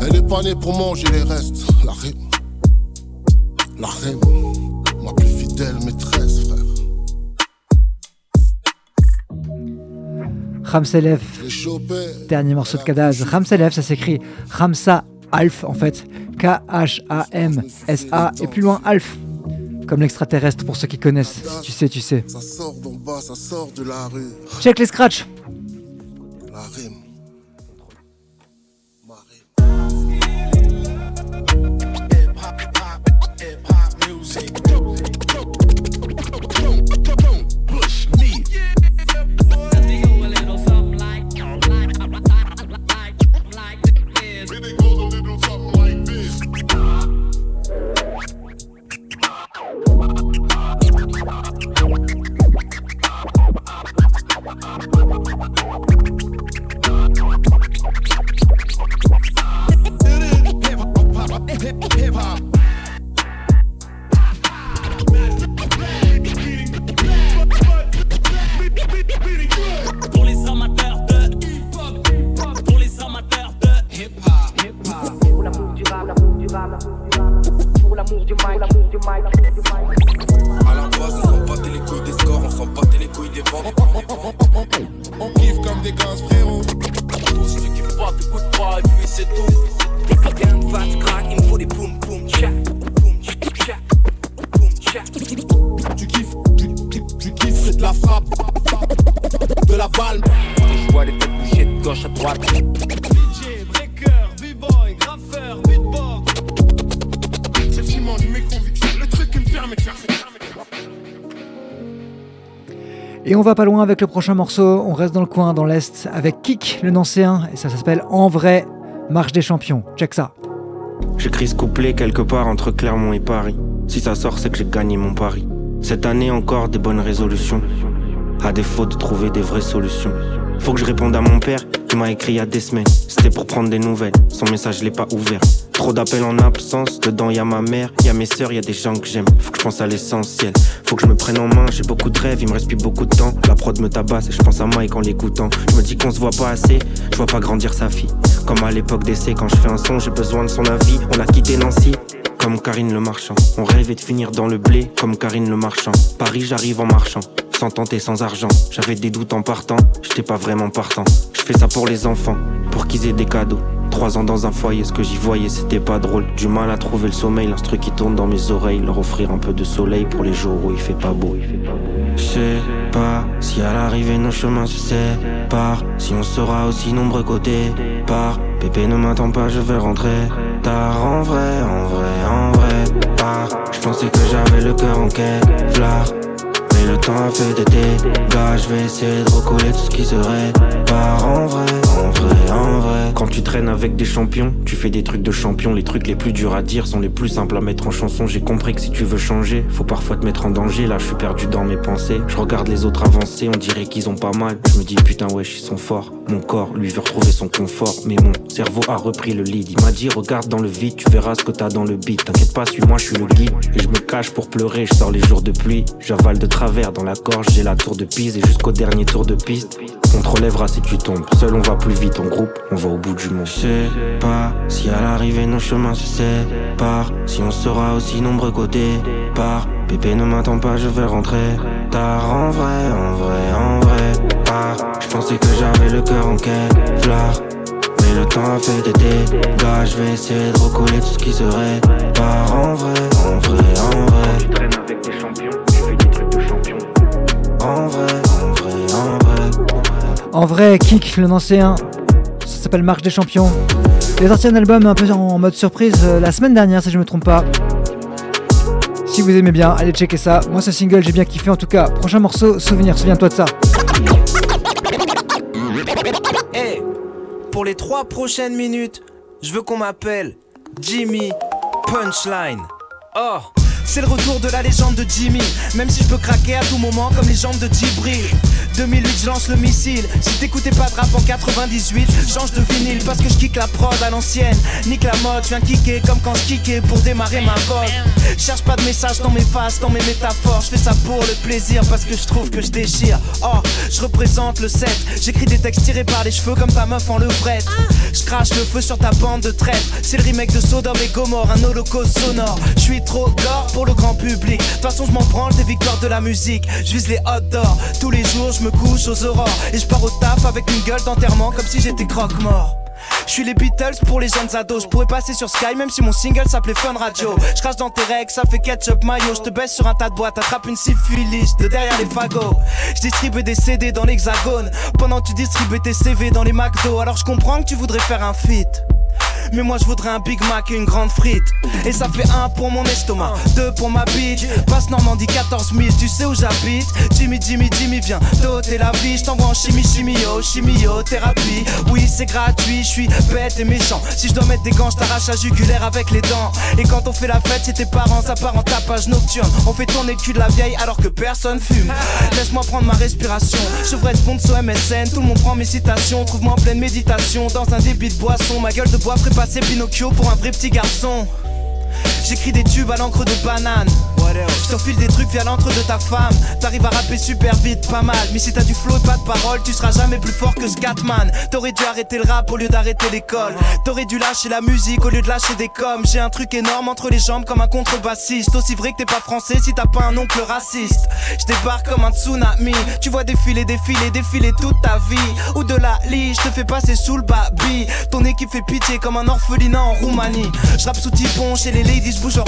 S25: Elle est pas née pour manger les restes. La rime, la rime, ma plus fidèle maîtresse, frère.
S10: Ramselef, dernier morceau de Kadaz. Ramselef, ça s'écrit Ramsa Alf en fait. K-H-A-M-S-A et plus loin Alf. Comme l'extraterrestre pour ceux qui connaissent. Si tu sais, tu sais.
S25: Ça sort d'en bas, ça sort de la rue.
S10: Check les scratchs.
S25: La rime.
S26: pour
S9: l'amour du mal, l'amour du mal,
S27: À la base, on s'en battait les couilles des scores, on s'en battait les couilles des ventes.
S22: On kiffe comme des gosses, frérot.
S27: Tous ceux qui frappent, écoute pas, lui c'est tout.
S9: Rien ne va se craquer, il me faut des boum boum chat. Boum chat, boum
S28: chat. Tu
S29: kiffes, tu, tu, tu kiffes,
S15: c'est de la frappe. De la balle. Je vois les têtes bouger de gauche à droite.
S10: Et on va pas loin avec le prochain morceau. On reste dans le coin, dans l'Est, avec Kik, le nancéen. Et ça s'appelle En vrai, Marche des champions. Check ça.
S30: J'écris ce couplet quelque part entre Clermont et Paris. Si ça sort, c'est que j'ai gagné mon pari. Cette année encore des bonnes résolutions. À défaut de trouver des vraies solutions. Faut que je réponde à mon père qui m'a écrit il y a des semaines. C'était pour prendre des nouvelles. Son message, je l'ai pas ouvert. Trop d'appels en absence. Dedans, y a ma mère, y a mes sœurs, y a des gens que j'aime. Faut que je pense à l'essentiel. Faut que je me prenne en main. J'ai beaucoup de rêves, il me reste plus beaucoup de temps. La prod me tabasse et je pense à Mike en l'écoutant. Je me dis qu'on se voit pas assez. Je vois pas grandir sa fille. Comme à l'époque d'essai, quand je fais un son, j'ai besoin de son avis. On a quitté Nancy. Comme Karine le marchand. On rêvait de finir dans le blé comme Karine le marchand. Paris, j'arrive en marchant. Sans tenter, sans argent. J'avais des doutes en partant. J'étais pas vraiment partant. Je fais ça pour les enfants. Pour qu'ils aient des cadeaux. Trois ans dans un foyer, ce que j'y voyais, c'était pas drôle. Du mal à trouver le sommeil, l'instru qui tourne dans mes oreilles. Leur offrir un peu de soleil pour les jours où il fait pas beau. Je sais pas si à l'arrivée nos chemins se séparent. Si on sera aussi nombreux côté part. Pépé ne m'attend pas, je vais rentrer. Tard en vrai, en vrai, en vrai. Part. Je pensais que j'avais le cœur en Kevlar. Le temps a fait des dégâts. Je vais essayer de recoller tout ce qui serait. Part en vrai, en vrai, en vrai. Quand tu traînes avec des champions, tu fais des trucs de champion. Les trucs les plus durs à dire sont les plus simples à mettre en chanson. J'ai compris que si tu veux changer, faut parfois te mettre en danger. Là, je suis perdu dans mes pensées. Je regarde les autres avancer, on dirait qu'ils ont pas mal. Je me dis putain, wesh, ils sont forts. Mon corps, lui, veut retrouver son confort. Mais mon cerveau a repris le lead. Il m'a dit, regarde dans le vide, tu verras ce que t'as dans le beat. T'inquiète pas, suis-moi, je suis le guide. Et je me cache pour pleurer, je sors les jours de pluie. J'avale de travers dans la gorge, j'ai la tour de Pise. Et jusqu'au dernier tour de piste, on te relèvera si tu tombes. Seul, on va plus vite, en groupe, on va au bout du monde. Je sais pas si à l'arrivée nos chemins se séparent. Si on sera aussi nombreux côté part. Pépé ne m'attend pas, je vais rentrer. Tard en vrai, en vrai, en vrai. Ah, je pensais que j'avais le cœur en Kevlar. Mais le temps a fait des dégâts. Je vais essayer de recoller tout ce qui serait. Part en vrai, en vrai, en vrai. Tu traînes avec des champions, En vrai, en vrai, en vrai.
S10: En vrai, le. Ça s'appelle Marche des champions. Il a sorti un album un peu en mode surprise euh, la semaine dernière, si je me trompe pas. Si vous aimez bien, allez checker ça. Moi, ce single, j'ai bien kiffé en tout cas. Prochain morceau, Souvenir, souviens-toi de ça.
S31: Hey, pour les trois prochaines minutes, je veux qu'on m'appelle Jimmy Punchline. Oh, c'est le retour de la légende de Jimmy. Même si je peux craquer à tout moment comme les jambes de Djibril. 2008, je lance le missile. Si t'écoutais pas de rap en 98, change de vinyle parce que je kick la prod à l'ancienne. Nique la mode, je viens kicker comme quand je kickais pour démarrer ma vogue. Cherche pas de message dans mes faces, dans mes métaphores. Je fais ça pour le plaisir parce que je trouve que je déchire. Oh, je représente le 7. J'écris des textes tirés par les cheveux comme ta meuf en levrette. Je crache le feu sur ta bande de traîtres. C'est le remake de Sodome et Gomorre, un holocauste sonore. Je suis trop gore pour le grand public. De toute façon, je m'en branle des victoires de la musique. Je vise les hot d'or. Tous les jours, je me couche aux aurores. Et je pars au taf avec une gueule d'enterrement comme si j'étais croque-mort. Je suis les Beatles pour les jeunes ados. Je pourrais passer sur Sky même si mon single s'appelait Fun Radio. Je crache dans tes règles, ça fait ketchup mayo. Je te baisse sur un tas de boîtes, attrape une syphilis de derrière les fagots. Je distribue des CD dans l'hexagone pendant que tu distribues tes CV dans les McDo. Alors je comprends que tu voudrais faire un feat. Mais moi je voudrais un Big Mac et une grande frite. Et ça fait un pour mon estomac, deux pour ma bitch Passe Normandie 14 000, tu sais où j'habite. Jimmy, Jimmy, Jimmy, viens. Doter la vie Je t'envoie en chimie, chimio, chimiothérapie. Oui c'est gratuit, je suis bête et méchant. Si je dois mettre des gants, je t'arrache la jugulaire avec les dents. Et quand on fait la fête chez tes parents, ça part en tapage nocturne. On fait tourner le cul de la vieille alors que personne fume. Laisse-moi prendre ma respiration. Je ferai sponsor MSN, tout le monde prend mes citations. Trouve-moi en pleine méditation. Dans un débit de boisson Ma gueule de bois ferait passer Pinocchio pour un vrai petit garçon. J'écris des tubes à l'encre de banane Je t'enfile des trucs via l'entre de ta femme. T'arrives à rapper super vite, pas mal. Mais si t'as du flow et pas de parole Tu seras jamais plus fort que Scatman. T'aurais dû arrêter le rap au lieu d'arrêter l'école. T'aurais dû lâcher la musique au lieu de lâcher des coms. J'ai un truc énorme entre les jambes comme un contrebassiste. Aussi vrai que t'es pas français si t'as pas un oncle raciste. Je débarque comme un tsunami. Tu vois défiler, défiler, défiler toute ta vie. Ou de la lie, je te fais passer sous le babi. Ton équipe fait pitié comme un orphelinat en Roumanie. Je rappe sous typon chez les ladies, bouge en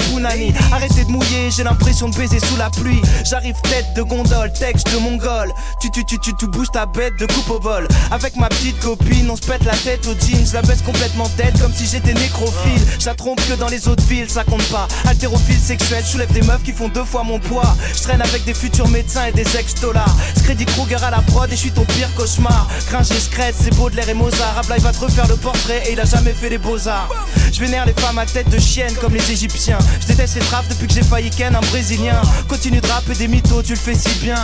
S31: Arrêtez de mouiller, j'ai l'impression de baiser sous la pluie. J'arrive tête de gondole, texte de mongol. Tu tu tu tu tu bouges ta bête de coupe au bol. Avec ma petite copine, on se pète la tête au jeans. Je la baisse complètement tête comme si j'étais nécrophile. La trompe que dans les autres villes, ça compte pas. Altérophile sexuel, je soulève des meufs qui font deux fois mon poids. Je traîne avec des futurs médecins et des ex-dollars. Screddy Kruger à la prod et je suis ton pire cauchemar. Gringe scred, c'est Baudelaire et Mozart. Rabla il va te refaire le portrait et il a jamais fait les beaux-arts. Je vénère les femmes à tête de chienne comme les égyptiens. Je déteste les trappes depuis que j'ai failli ken un brésilien. Continue de rapper des mythos, tu le fais si bien.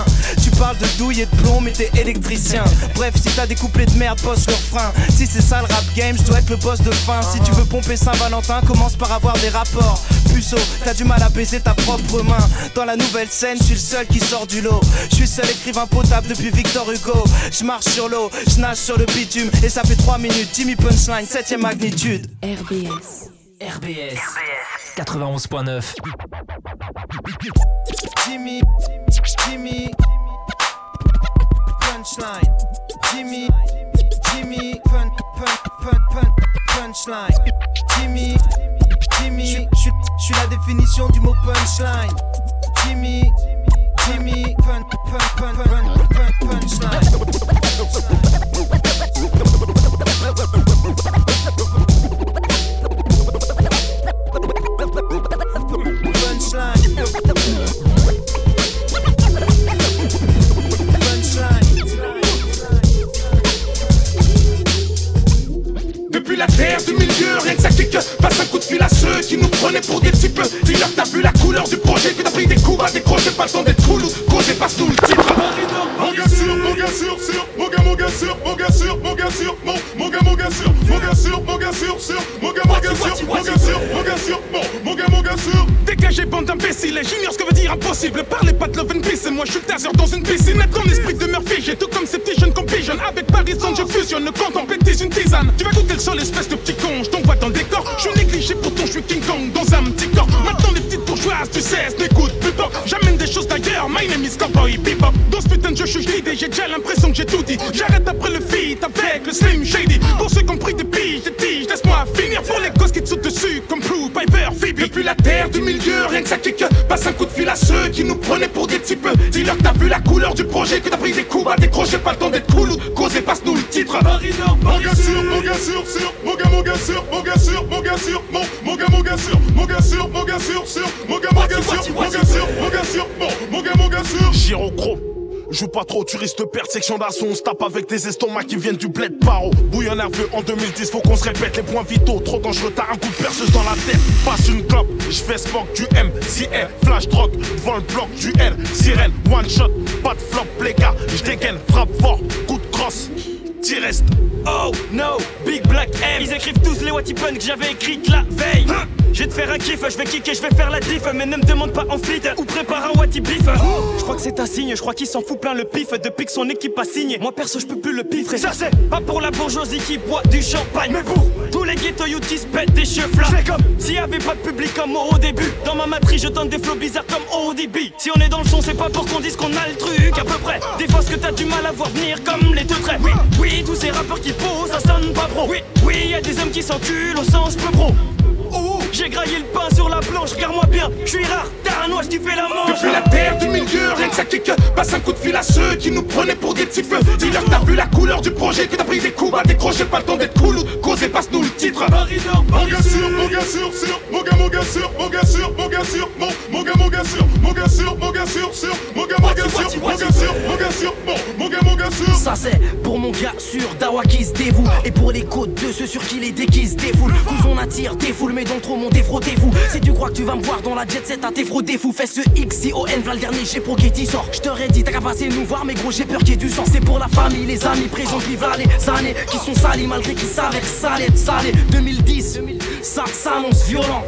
S31: Tu parles de douille et de plomb, mais t'es électricien. Bref, si t'as des couplets de merde, bosse le frein. Si c'est ça le rap game, je dois être le boss de fin. Si tu veux pomper Saint-Valentin, commence par avoir des rapports. Puceau, t'as du mal à baiser ta propre main. Dans la nouvelle scène, je suis le seul qui sort du lot. Je suis seul écrivain potable depuis Victor Hugo. Je marche sur l'eau, je nage sur le bitume. Et ça fait 3 minutes, Jimmy Punchline, 7ème magnitude.
S32: RBS. RBS. 91.9.
S31: Jimmy, Jimmy, punchline. Jimmy, Jimmy, pun, pun, pun, pun, punchline. Jimmy, Jimmy, je suis la définition du mot punchline. Jimmy, Jimmy, pun, pun, pun, pun, pun, punchline.
S33: La terre du milieu, rien que ça clique Passe un coup de fil à ceux qui nous prenaient pour des types. Dis-leur que t'as vu la couleur du projet Que t'as pris des coups à décrocher Pas le temps d'être cool Causé passe-nous le titre
S34: Mon gars sûr, mon gars sûr, sûr, mon gars, mon gars sûr, mon gars sûr, mon gars sûr, mon, mon gars, mon gars sûr, mon gars sûr, mon gars sûr, sûr, mon gars, mon gars sûr, mon gars sûr, mon gars sûr, mon, mon gars, mon gars sûr.
S33: Dégagez bande d'imbéciles j'ignore ce que veut dire impossible. Parlez pas de love and peace et moi je suis taser dans une piscine. Être en esprit de Murphy J'ai tout comme ces petits jeunes compétition Avec Paris Saint je fusionne quand on bêtise une tisane. Tu vas goûter le sol espèce de petit con Je t'envoie dans le décor. Je suis négligé pourtant je suis King Kong dans un petit corps. Maintenant les petites tu sais n'écoute plus pas. J'amène des choses d'ailleurs My name is Cowboy Bebop. Dans ce putain de jeu je suis guidé J'ai déjà l'impression que j'ai tout dit. J'arrête après le feat avec le Slim Shady. Pour ceux qui ont pris des piges, des tiges Laisse-moi finir. Pour les gosses qui te sautent dessus Comme Blue, Piper, Phoebe. Depuis la terre du milieu rien que ça kick. Passe un coup de fil à ceux qui nous prenaient pour des types. Dis-leur que t'as vu la couleur du projet Que t'as pris des coups. À décrocher Pas le temps d'être cool ou causer passe-nous le titre.
S34: Mon gars sûr, mon gars sûr, sûr, mon gars, mon gars sûr, mon gars sûr, mon gars sûr, mon gars, mon gars sûr, mon gars sûr, mon gars sûr, sûr, mon gars, mon gars sûr, mon gars sûr, mon gars sûr, mon, mon gars, mon gars sûr.
S33: Gyrochrome Joue pas trop, tu risques de perdre section d'assaut. On se tape avec des estomacs qui viennent du bled paro. Bouillon nerveux en 2010, faut qu'on se répète les points vitaux. Trop dangereux, t'as un coup de perceuse dans la tête. Passe une clope, je fais smoke du M, si R, flash drogue, devant le bloc du L, sirène, one shot, pas de flop, les gars. Je dégaine, frappe fort, coup de crosse. T'y restes.
S35: Oh no, Big Black M. Ils écrivent tous les Pun que j'avais écrites la veille. Je vais te faire un kiff, je vais kicker, je vais faire la diff. Mais ne me demande pas en fit ou prépare un Watty Beef. Je crois que c'est un signe, je crois qu'il s'en fout plein le pif depuis que son équipe a signé. Moi perso, je peux plus le piffrer. Ça c'est pas pour la bourgeoisie qui boit du champagne, mais pour tous les ghetto youths qui se pètent des cheveux là. comme s'il y avait pas de public comme moi au début. Dans ma matrice, je tente des flots bizarres comme ODB. Si on est dans le son, c'est pas pour qu'on dise qu'on a le truc à peu près. Des fois, ce que t'as du mal à voir venir comme les deux traits. Oui, oui, tous ces rappeurs qui posent, ça sonne pas pro. Oui, oui, y a des hommes qui s'enculent au sens peu pro. Oh, j'ai graillé le pain sur la planche, regarde-moi bien, je suis rare, t'as un noix qui fait la manche.
S33: Depuis la terre du milieu, rien que ça kick Passe un coup de fil à ceux qui nous prenaient pour des types Dis-leur que t'as vu la couleur du projet Que t'as pris des coups à décrocher Pas le temps d'être cool ou causer passe-nous le titre
S34: Mon gars sûr, mon gars sûr, sûr, mon gars, mon gars sûr, mon gars sûr, mon gars sûr, mon, mon gars, mon gars sûr, mon gars sûr, mon gars sûr, sûr, mon gars, mon gars sûr, mon gars sûr, mon gars sûr, mon, gars, mon gars sûr.
S36: Ça c'est pour mon gars sûr, Dawa qui se dévoue Et pour les côtes de ceux sur qui les déguisent défoule Vous on attire, défoule mais dans trop mon défrottez-vous Si tu crois que tu vas me voir dans la jet set frauder fou Fais ce X, I, O, N, v'là le dernier j'ai pro qui sort. Je t'aurais dit t'as qu'à passer nous voir mais gros j'ai peur qu'il y ait du sang. C'est pour la famille, les amis présents qui v'là les années Qui sont salis malgré qu'ils savaient que ça allait être salé 2010, ça s'annonce violent.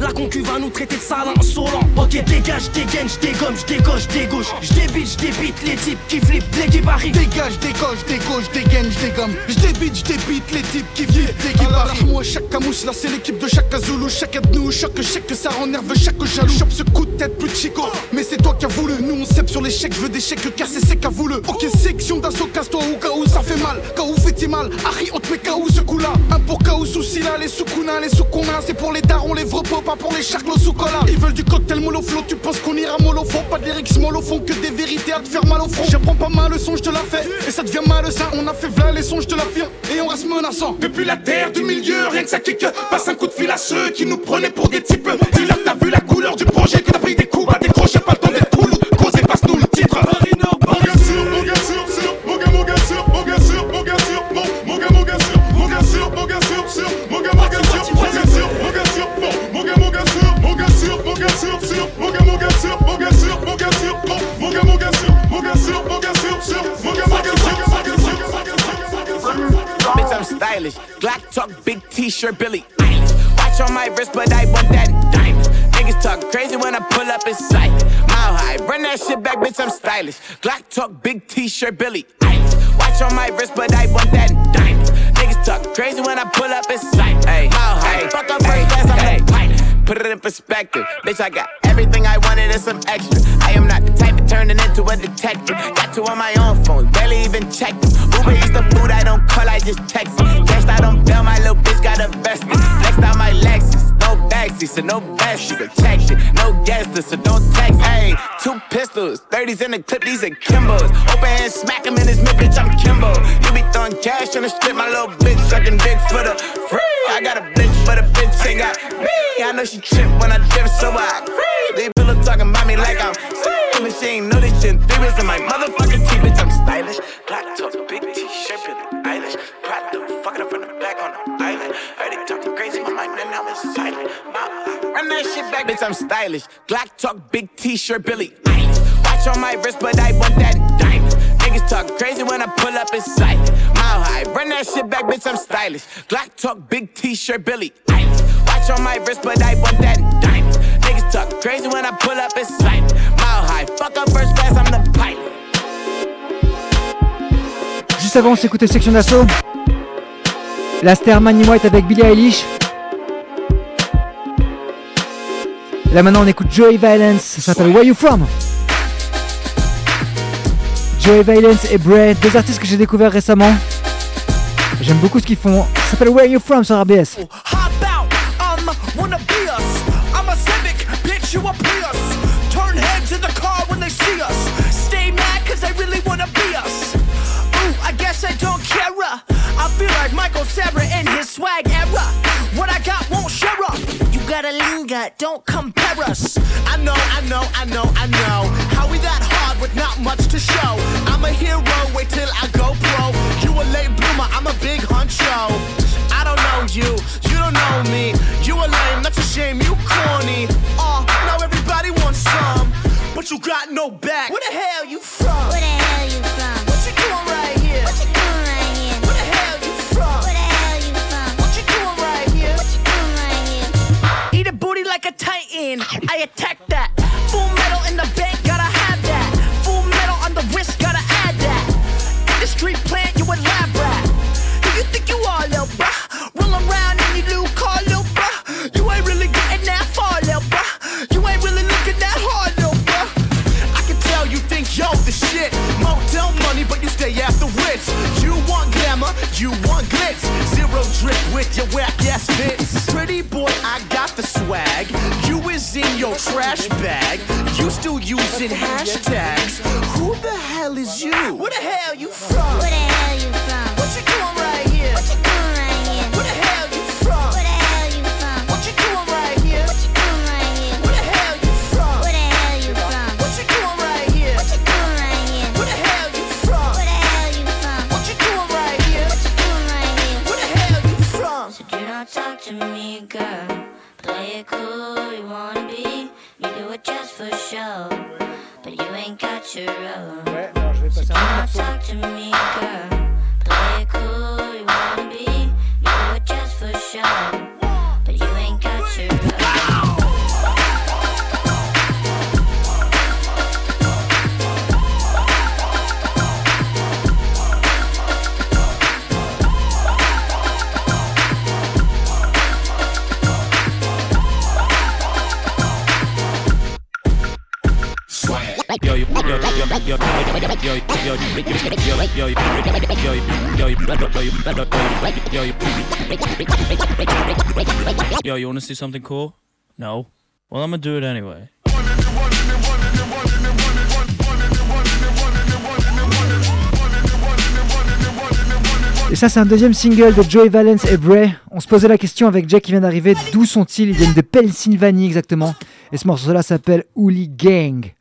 S36: La concu va nous traiter de salin insolent Ok dégage, dégaine, j'dégomme, j'dégauche, dégauche. J'débite, j'débite les types qui flippent, l'équipe arrive
S37: Dégage, décoche, dégauche, dégaine, j'dégomme J'débite, j'débite les types qui flippent, l'équipe arrive Moi chaque camouche, là c'est l'équipe de chaque Zulu Chaque de nous, choc, chèque, ça rend chaque jaloux Chope ce coup de tête plus de chico Mais c'est toi qui as voulu Nous on sait sur les chèques, je veux des chèques car c'est sec à voulu Ok section d'assaut, casse-toi au cas où ça fait mal Cas où fait-il mal, Harry on te met cas ce coup là Un pour cas où souci là, les sous-kuna, les sous-kuna C'est pour les darons, les vrais pas pour les charclos sous cola Ils veulent du cocktail mollo tu penses qu'on y pas de lyrics fond, que des vérités à te faire mal au front. J'apprends pas mal le son, je te la fais. Et ça devient malsain. On a fait v'là les sons, je te l'affirme. Et on reste menaçant.
S33: Depuis la terre du milieu, rien que ça kick. Passe un coup de fil à ceux qui nous prenaient pour des types. Dis-leur t'as vu la couleur du projet, que t'as pris des coups à décrocher, pas le temps d'être cool. Causez, passe-nous le titre.
S38: Mon
S39: stylish. Glock talk, big t-shirt, Billy my wrist, but I want that diamond. Niggas talk crazy when I pull up in sight. Mile high, run that shit back, bitch, I'm stylish. Glock talk, big t-shirt, Billie Eilish. Watch on my wrist, but I want that diamond. Niggas talk crazy when I pull up in sight. Hey, mile high, fuck up first class, I'm the pipe. Put it in perspective, bitch. I got everything I wanted and some extra. I am not the type of turning into a detective. Got two on my own phone, barely even checked. Uber eats the food I don't call, I just text it. Cashed out on bail, my little bitch got invested. Flexed out my Lexus, no backseat, so no best. She protected, no guesses, so don't text. Hey, two pistols, 30s in the clip, these are Kimbos. Open hand, smack him in his mid, bitch. I'm Kimbo. You be throwing cash on the strip, my little bitch sucking dick for the free. I got a bitch, but a bitch ain't got me. I know she trip when I dip, so I agree. They pillow talking about me like I'm same machine. Know this shit three in my motherfucking teeth, bitch. That shit back, bitch. I'm stylish. Glock talk, big t-shirt, Billie Eilish. Watch on my wrist, but I want that diamond. Niggas talk crazy when I pull up in sight. Mile high, run that shit back, bitch. I'm stylish. Glock talk, big t-shirt, Billie Eilish. Watch on my wrist, but I want that diamond. Niggas talk crazy when I pull up in sight. Mile high, fuck up first class, I'm the pilot.
S10: Juste avant, on s'écoutait Sexion d'Assaut. La star Manny White avec Billie Eilish. Là maintenant on écoute Joey Violence, ça s'appelle Where You From Joey Violence et Bray, deux artistes que j'ai découverts récemment. J'aime beaucoup ce qu'ils font. Ça s'appelle Where You From sur RBS.
S16: I like Michael his swag era. What I got linger, don't compare us. I know, I know, I know, I know. How we that hard with not much to show. I'm a hero, wait till I go pro. You a late bloomer, I'm a big honcho. I don't know you, you don't know me. You a lame, that's a shame, you corny. Oh, now everybody wants some, but you got no back. Where the hell you from? Attack that. Full metal in the bank, gotta have that. Full metal on the wrist, gotta add that. Industry plant, you a lab rat. Who you think you are, lil' bruh? Roll around your new car, lil' bruh. You ain't really getting that far, lil' bruh. You ain't really looking that hard, lil' bruh. I can tell you think yo the shit. Motel money, but you stay after wits. You want glamour, you want glitz. Zero drip with your whack ass fits. Pretty boy, I got the swag. Your trash bag. You still using hashtags. Who the hell is you? Where the hell you from?
S40: Yo, yo, yo, you wanna see something cool? No? Well, I'm gonna do it anyway.
S10: Et ça, c'est un deuxième single de Joey Valence et Bray. On se posait la question avec Jack qui vient d'arriver d'où sont-ils? Ils viennent de Pennsylvanie exactement. Et ce morceau-là s'appelle Hooli Gang.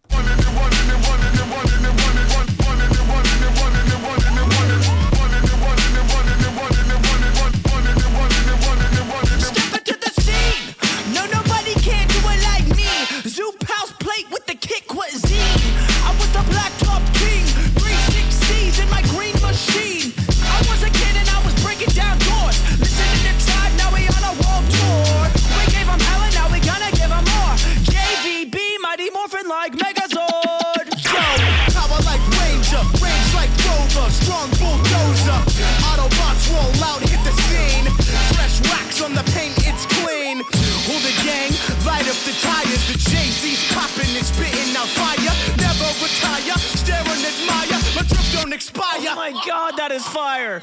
S41: Oh my god, that is fire.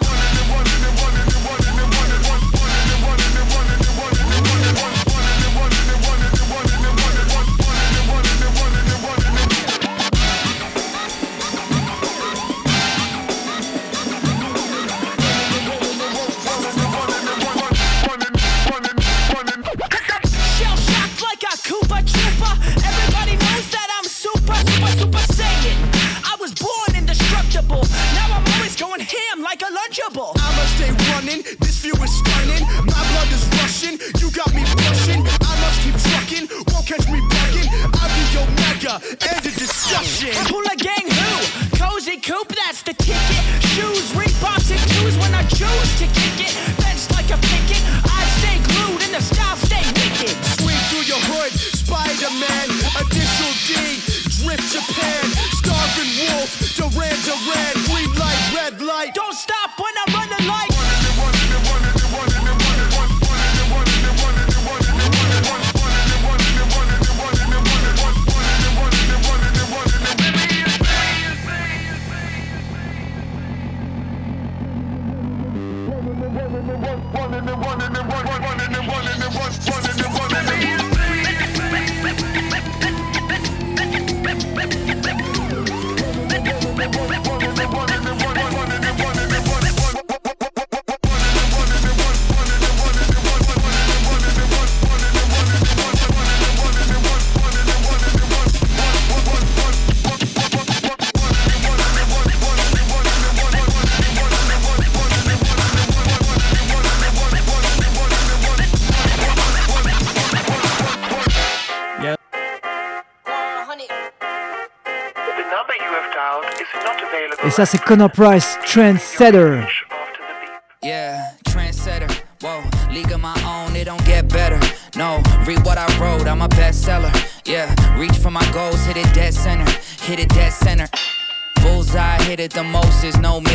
S10: Ça, c'est Connor Price, Trendsetter.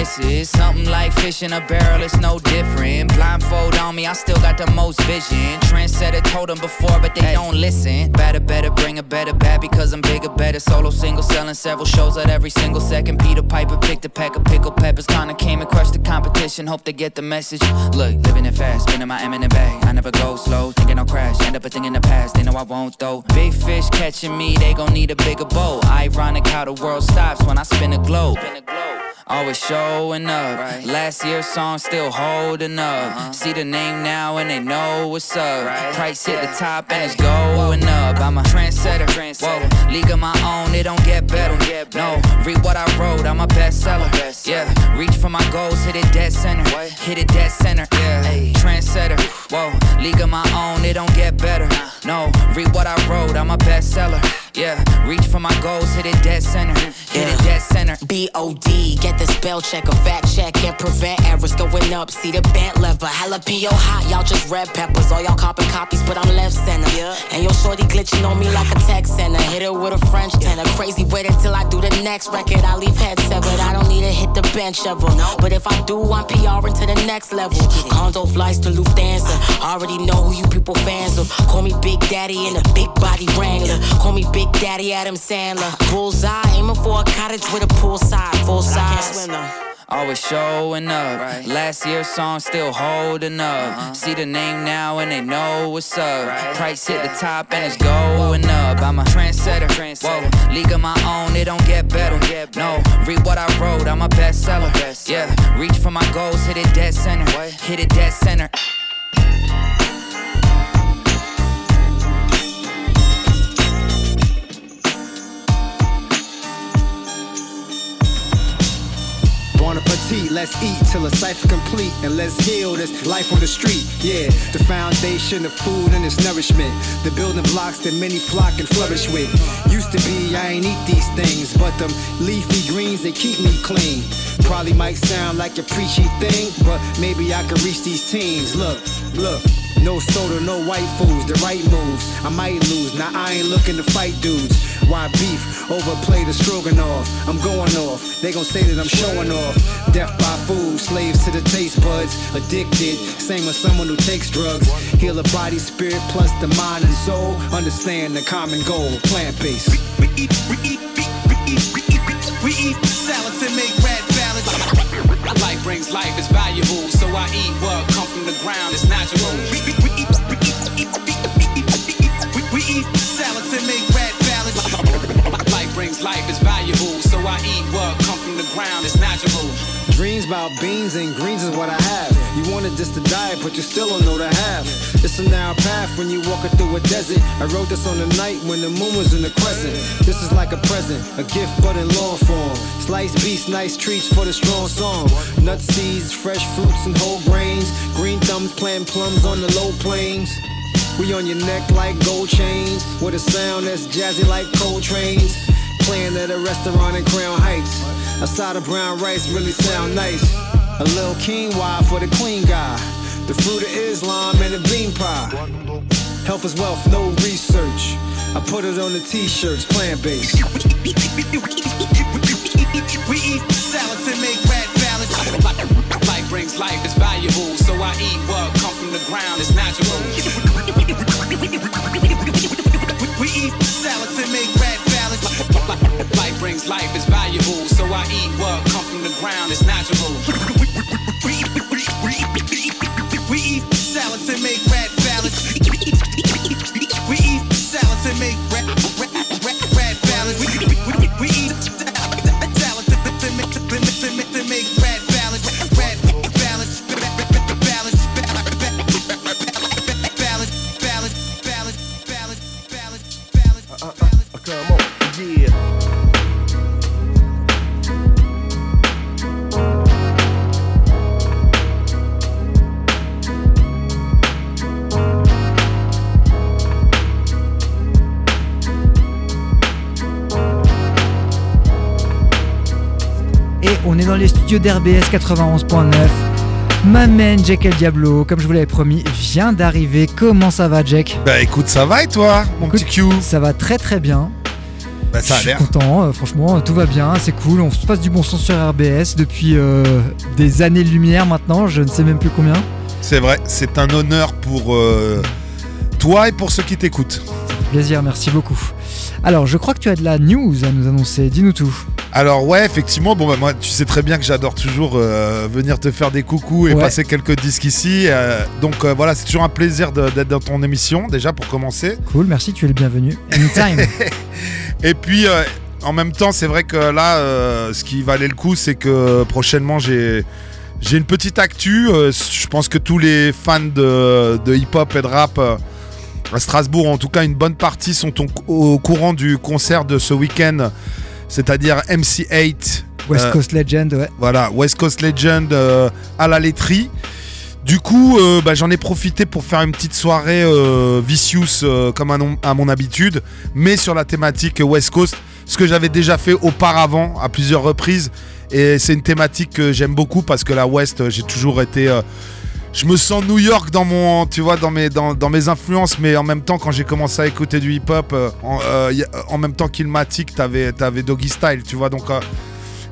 S42: Misses. Something like fish in a barrel, it's no different. Blindfold on me, I still got the most vision. Trendsetter told them before, but they don't listen. Better, better, bring a better bad because I'm bigger, better. Solo single, selling several shows at every single second. Peter Piper picked a pack of pickled peppers. Kinda came and crushed the competition, hope they get the message. Look, living it fast, spinning my Eminem bag. I never go slow, thinking I'll crash. End up a thing in the past, they know I won't though. Big fish catching me, they gon' need a bigger boat. Ironic how the world stops when I spin a globe. Always showing up. Last year's song still holding up. Uh-huh. See the name now and they know what's up. Price hit the top and it's going up. I'm a trendsetter. Whoa, league of my own, it don't get better. No, read what I wrote, I'm a bestseller. Yeah, reach for my goals, hit it dead center. Hit it dead center. Yeah, trendsetter. Whoa, league of my own, it don't get better. No, read what I wrote, I'm a bestseller. Yeah, reach for my goals, hit it dead center. Hit it dead center.
S43: B-O-D, get the spell check, a fact check, and prevent errors going up. See the bent lever, jalapeno hot, y'all just red peppers. All y'all copy copies, but I'm left center. Yeah. And your shorty glitching on me like a text center. Hit it with a French tenor. Crazy, wait until I do the next record. I leave head severed. I don't need to hit the bench ever. But if I do, I'm PR into the next level. Condo flights to Lufthansa. Already know who you people fans of. Call me Big Daddy in a big body wrangler. Call me Big Daddy Adam Sandler. Bullseye, aiming for a cottage with a poolside, full size.
S42: always showing up. Last year's song still holding up. Uh-huh. See the name now and they know what's up. Price hit the top and it's going up. I'm a trendsetter, whoa, league of my own, it don't get better. No, read what I wrote, I'm a bestseller. Yeah, reach for my goals, hit it dead center, hit it dead center.
S44: Let's eat till the cipher complete and let's heal this life on the street. Yeah, the foundation of food and its nourishment, the building blocks that many flock and flourish with. Used to be, I ain't eat these things, but them leafy greens, they keep me clean. Probably might sound like a preachy thing, but maybe I could reach these teens. Look, look. No soda, no white foods, the right moves. I might lose, now I ain't looking to fight dudes. Why beef? Overplay the stroganoff. I'm going off. They gon' say that I'm showing off. Death by food, slaves to the taste buds. Addicted, same as someone who takes drugs. Heal the body, spirit, plus the mind and soul. Understand the common goal, plant based.
S33: We eat, we eat, we eat, we eat, we eat salads and make red ballads. Life brings life, it's valuable, so I eat what come from the ground, it's natural. We, we, we eat, we eat, we we eat, salads and make red ballads. Life brings life, it's valuable, so I eat what come from the ground, it's natural.
S44: Dreams about beans and greens is what I have. You wanted just to diet, but you still don't know the half. It's a narrow path when you walking through a desert. I wrote this on the night when the moon was in the crescent. This is like a present, a gift but in long form. Sliced beast, nice treats for the strong song. Nut seeds, fresh fruits and whole grains. Green thumbs, planting plums on the low plains. We on your neck like gold chains, with a sound that's jazzy like cold trains. Playing at a restaurant in Crown Heights. A side of brown rice really sound nice. A little quinoa for the queen guy. The fruit of Islam and the bean pie. Health is wealth, no research. I put it on the t-shirts, plant based.
S33: We eat salads and make red ballads. Life brings life, it's valuable, so I eat what come from the ground, it's natural. We eat salads and make brings life, is valuable, so I eat what come from the ground, it's natural. We eat salads and make
S10: studios d'RBS 91.9. Ma man Jack El Diablo, comme je vous l'avais promis, vient d'arriver. Comment ça va, Jack?
S45: Bah écoute, ça va et toi, mon petit Q?
S10: Ça va très très bien.
S45: Bah ça a
S10: je suis content, euh, franchement, tout va bien, c'est cool. On se passe du bon son sur RBS depuis euh, des années-lumière maintenant, je ne sais même plus combien.
S45: C'est vrai, c'est un honneur pour euh, toi et pour ceux qui t'écoutent.
S10: Plaisir, merci beaucoup. Alors, je crois que tu as de la news à nous annoncer, dis-nous tout.
S45: Alors ouais, effectivement, bon bah moi tu sais très bien que j'adore toujours euh, venir te faire des coucous et
S10: Ouais.
S45: passer quelques disques ici. euh, donc euh, voilà, c'est toujours un plaisir d'être dans ton émission déjà pour commencer.
S10: Cool, merci, tu es le bienvenu. Anytime.
S45: Et puis en même temps, c'est vrai que là, ce qui valait le coup, c'est que prochainement j'ai j'ai une petite actu. Je pense que tous les fans de, de hip-hop et de rap à Strasbourg, en tout cas une bonne partie, sont au, au courant du concert de ce week-end, c'est-à-dire MC8.
S10: West
S45: euh,
S10: Coast Legend, ouais.
S45: voilà, West Coast Legend euh, à la laiterie. Du coup, euh, bah, j'en ai profité pour faire une petite soirée euh, Vicious euh, comme à, non- à mon habitude, mais sur la thématique West Coast, ce que j'avais déjà fait auparavant à plusieurs reprises. Et c'est une thématique que j'aime beaucoup parce que la West, j'ai toujours été. Je me sens New York dans mon, tu vois, dans mes, dans, dans mes influences, mais en même temps, quand j'ai commencé à écouter du hip-hop, euh, en, euh, en même temps qu'Ilmatic, t'avais, t'avais Doggy Style, tu vois, donc. euh,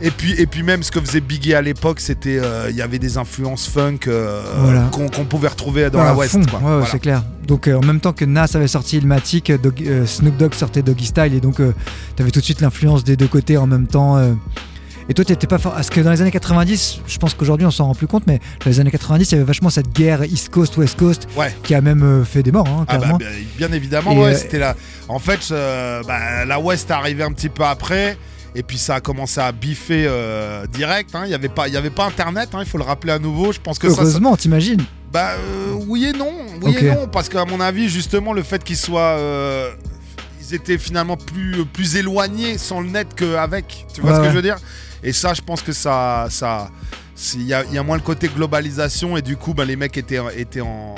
S45: et puis, et puis même ce que faisait Biggie à l'époque, c'était, il y avait des influences funk
S10: Voilà.
S45: qu'on, pouvait retrouver dans la West.
S10: fond,
S45: quoi.
S10: ouais,
S45: Voilà.
S10: c'est clair. Donc en même temps que Nas avait sorti Ilmatic, Dog- Snoop Dogg sortait Doggy Style et donc tu avais tout de suite l'influence des deux côtés en même temps. Et toi, t'étais pas fort. Parce que dans les années 90, je pense qu'aujourd'hui on s'en rend plus compte, mais dans les années 90, il y avait vachement cette guerre East Coast, West Coast,
S45: Ouais.
S10: qui a même euh, fait des morts, hein,
S45: Ah bah,
S10: clairement.
S45: bien, évidemment, ouais,
S10: euh,
S45: c'était là. En fait, euh, bah, la West est arrivée un petit peu après. Et puis ça a commencé à biffer euh, direct. hein. Il n'y avait, pas- il y avait pas Internet, hein, il faut le rappeler à nouveau. Je pense que ça,
S10: Heureusement, t'imagines
S45: Bah euh, oui et non, oui et non, parce qu'à mon avis, justement, le fait qu'ils soient, euh, ils étaient finalement plus plus éloignés sans le net qu'avec. Tu vois
S10: Ouais,
S45: ce que
S10: ouais.
S45: je veux dire? Et ça, je pense que ça, ça, il y a, il y a moins le côté globalisation et du coup, bah, les mecs étaient étaient en,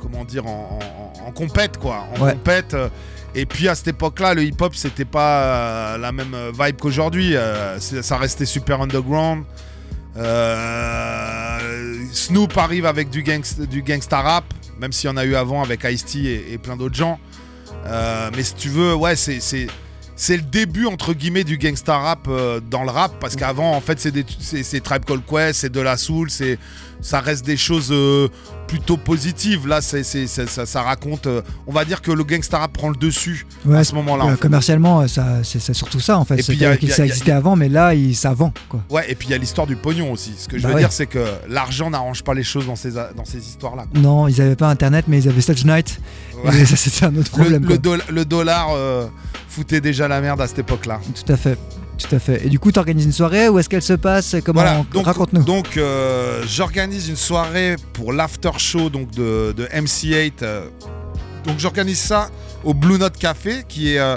S45: comment dire, en, en, en compète quoi, en
S10: Ouais.
S45: compète. euh, Et puis à cette époque-là, le hip-hop, c'était pas euh, la même euh, vibe qu'aujourd'hui. euh, ça restait super underground. Euh, Snoop arrive avec du, gangsta, du gangsta rap, même s'il y en a eu avant avec Ice-T et, et plein d'autres gens. Euh, mais si tu veux, ouais, c'est, c'est, le début, entre guillemets, du gangsta rap euh, dans le rap, parce qu'avant, en fait, c'est, Tribe Called Quest, c'est de la soul, c'est, ça reste des choses euh, plutôt positives. Là, c'est, ça, ça raconte, euh, on va dire que le gangsta rap prend le dessus
S10: Ouais,
S45: à ce moment-là. en fait.
S10: commercialement, ça, c'est surtout ça en fait.
S45: Et puis, y a- y a-
S10: ça
S45: il y a-
S10: existait avant, mais là, il, ça vend quoi.
S45: Ouais, et puis il y a l'histoire du pognon aussi. Ce que je
S10: Bah
S45: veux
S10: ouais.
S45: dire, c'est que l'argent n'arrange pas les choses dans ces, dans ces histoires-là.
S10: Non, ils avaient pas internet, mais ils avaient Stage Night.
S45: Ouais.
S10: Et ça, c'était un autre problème.
S45: Le dollar euh, foutait déjà la merde à cette époque-là.
S10: Tout à fait. Tout à fait. Et du coup, tu organises une soirée Où est-ce qu'elle se passe Comment
S45: Voilà, donc,
S10: Raconte-nous.
S45: donc euh, j'organise une soirée pour l'after show donc de, de MC8. euh. donc j'organise ça au Blue Note Café, qui est, euh,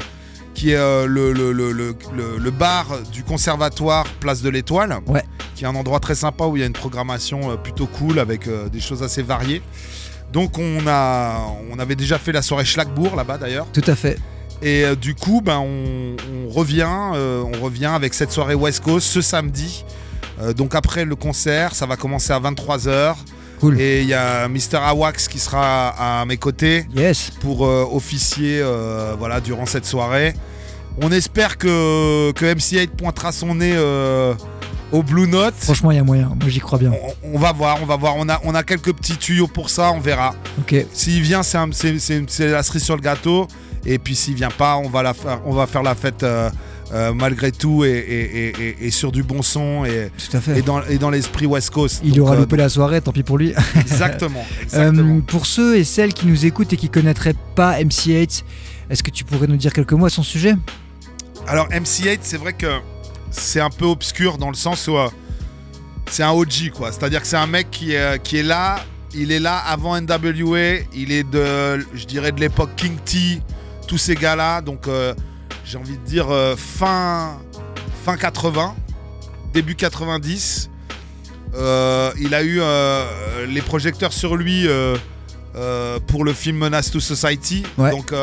S45: qui est euh, le, le- le- le- bar du conservatoire Place de l'Étoile,
S10: Ouais.
S45: qui est un endroit très sympa où il y a une programmation euh, plutôt cool avec euh, des choses assez variées. Donc on, a, on avait déjà fait la soirée Schlagbourg là-bas d'ailleurs.
S10: Tout à fait.
S45: Et euh, du coup, ben, on, on revient, euh, on revient avec cette soirée West Coast ce samedi. Euh, donc après le concert, ça va commencer à 23h. Et il y a Mr. Awax qui sera à mes côtés
S10: yes.
S45: pour officier voilà, durant cette soirée. On espère que, que MC8 pointera son nez au Blue Note.
S10: Franchement, il y a moyen. Moi, j'y crois bien.
S45: On va voir, on va voir. On a, on a quelques petits tuyaux pour ça, on verra.
S10: Ok.
S45: S'il vient, c'est la cerise sur le gâteau. Et puis s'il vient pas, on va, la faire, on va faire la fête euh, euh, malgré tout et, et- et- et- et sur du bon son et,
S10: à fait.
S45: et dans, l'esprit West Coast.
S10: Il
S45: Donc,
S10: aura
S45: euh,
S10: loupé la soirée, tant pis pour lui.
S45: Exactement, exactement.
S10: Euh, pour ceux et celles qui nous écoutent et qui connaîtraient pas MC8, est-ce que tu pourrais nous dire quelques mots à son sujet?
S45: Alors MC8, c'est vrai que c'est un peu obscur dans le sens où c'est un OG quoi. C'est-à-dire que c'est un mec qui est, qui est là, il est là avant NWA, il est de, je dirais de l'époque King T, tous ces gars-là. Donc euh, j'ai envie de dire euh, fin, fin 80, début 90. Euh, il a eu les projecteurs sur lui pour le film Menace to Society.
S10: Ouais.
S45: Donc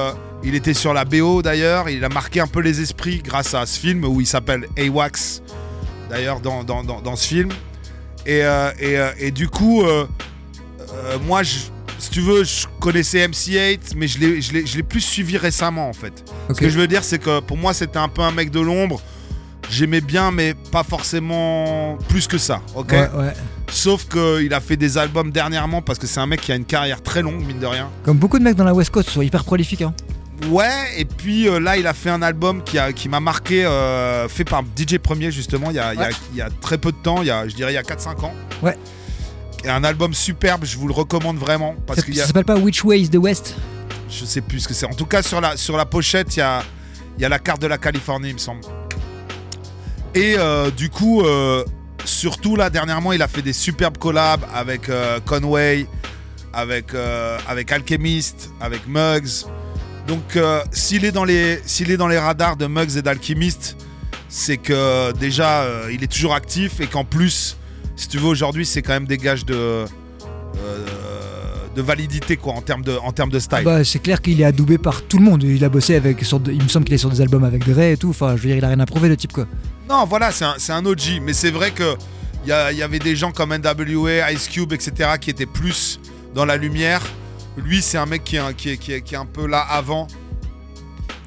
S45: il était sur la BO d'ailleurs. Il a marqué un peu les esprits grâce à ce film où il s'appelle AWAX d'ailleurs dans, dans, dans- dans ce film. Et, et, et du coup, moi, je- si tu veux, je connaissais MC8, mais je l'ai- plus suivi récemment en fait. Ce que je veux dire, c'est que pour moi, c'était un peu un mec de l'ombre. J'aimais bien, mais pas forcément plus que ça, ok
S10: Ouais, ouais.
S45: Sauf qu'il a fait des albums dernièrement parce que c'est un mec qui a une carrière très longue, mine de rien.
S10: Comme beaucoup de mecs dans la West Coast sont hyper prolifiques. Hein.
S45: Ouais, et puis euh, là, il a fait un album qui, a- qui m'a marqué, euh, fait par DJ Premier, justement, il y a, il y a- il y a très peu de temps, il y a, je dirais il y a 4-5 ans.
S10: Ouais.
S45: Et un album superbe, je vous le recommande vraiment. Parce
S10: Ça,
S45: a,
S10: ça s'appelle pas Which Way is the West
S45: je sais plus ce que c'est. En tout cas, sur la, sur la pochette, il y a, y a la carte de la Californie, il me semble. Et euh, du coup, euh, surtout là, dernièrement, il a fait des superbes collabs avec euh, Conway, avec, avec Alchemist, avec Muggs. Donc, s'il est, dans les- est dans les radars de Muggs et d'Alchemist, c'est que déjà, il est toujours actif et qu'en plus, si tu veux, aujourd'hui, c'est quand même des gages de, euh, de validité quoi, en termes de, en termes de style.
S10: Bah, c'est clair qu'il est adoubé par tout le monde. Il a bossé avec. Sur, il me semble qu'il est sur des albums avec Dre et tout. Enfin, je veux dire, il a rien à prouver, le type quoi.
S45: Non, voilà, c'est un, un OG. Mais c'est vrai que il y, avait des gens comme NWA, Ice Cube, etc., qui étaient plus dans la lumière. Lui, c'est un mec qui est, un- qui, est, qui est- qui est un peu là avant.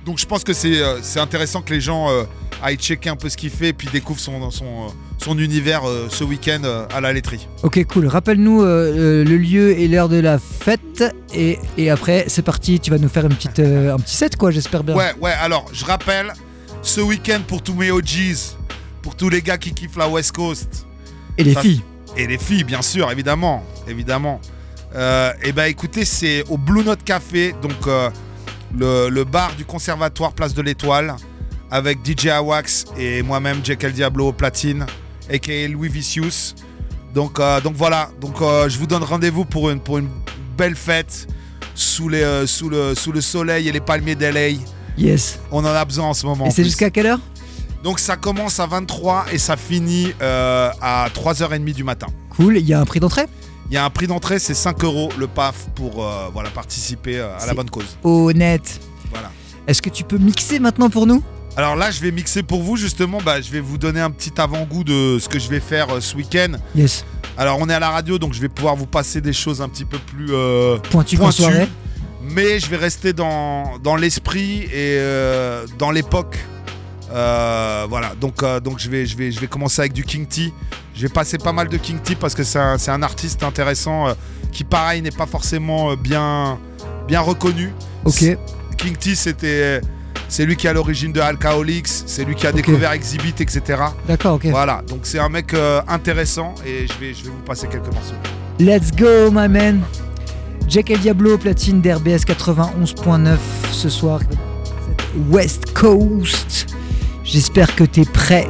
S45: Donc je pense que c'est euh, intéressant que les gens euh, aillent checker un peu ce qu'il fait et puis découvrent son, son, son univers euh, ce week-end euh, à la laiterie.
S10: Ok, cool. Rappelle-nous euh, le lieu et l'heure de la fête. Et, et après, c'est parti. Tu vas nous faire une petite, un petit set, quoi, j'espère bien.
S45: Ouais, ouais, alors je rappelle, ce week-end pour tous mes OGs, pour tous les gars qui kiffent la West Coast.
S10: Et les
S45: Ça-
S10: filles.
S45: Et les filles, bien sûr, évidemment. Évidemment. Euh, et ben écoutez, c'est au Blue Note Café, donc euh, le, le bar du conservatoire Place de l'Étoile, avec DJ Awax et moi-même, Jekyll Diablo au platine, aka Louis Vicious. Donc, euh, donc voilà, donc euh, je vous donne rendez-vous pour une, pour une belle fête sous, les, euh, sous, le, sous le soleil et les palmiers d'LA.
S10: Yes.
S45: On en a besoin en ce moment.
S10: Et c'est jusqu'à quelle heure?
S45: Donc ça commence à 23 et ça finit à 3h30 du matin.
S10: Cool, il y a un prix d'entrée?
S45: Il y a un prix d'entrée, c'est 5 euros le PAF pour voilà, participer à la bonne cause.
S10: Honnête.
S45: Voilà.
S10: Est-ce que tu peux mixer maintenant pour nous?
S45: Alors là, je vais mixer pour vous justement. Bah, je vais vous donner un petit avant-goût de ce que je vais faire euh, ce week-end.
S10: Yes.
S45: Alors on est à la radio, donc je vais pouvoir vous passer des choses un petit peu plus euh,
S10: Pointu qu'en soirée.
S45: Mais je vais rester dans, dans l'esprit et euh, dans l'époque. Euh, voilà, donc, donc je, vais, je, vais, je vais commencer avec du King T. Je vais passer pas mal de King T parce que c'est un, un artiste intéressant qui, pareil, n'est pas forcément bien, bien reconnu.
S10: Ok.
S45: King T, c'était. C'est lui qui est à l'origine de Alcoholics, c'est lui qui a découvert Exhibit, etc.
S10: D'accord, ok.
S45: Voilà, donc c'est un mec euh, intéressant et je vais, je vais vous passer quelques morceaux.
S10: Let's go, my man. Jack El Diablo, platine d'RBS 91.9 ce soir. West Coast. J'espère que t'es prêt.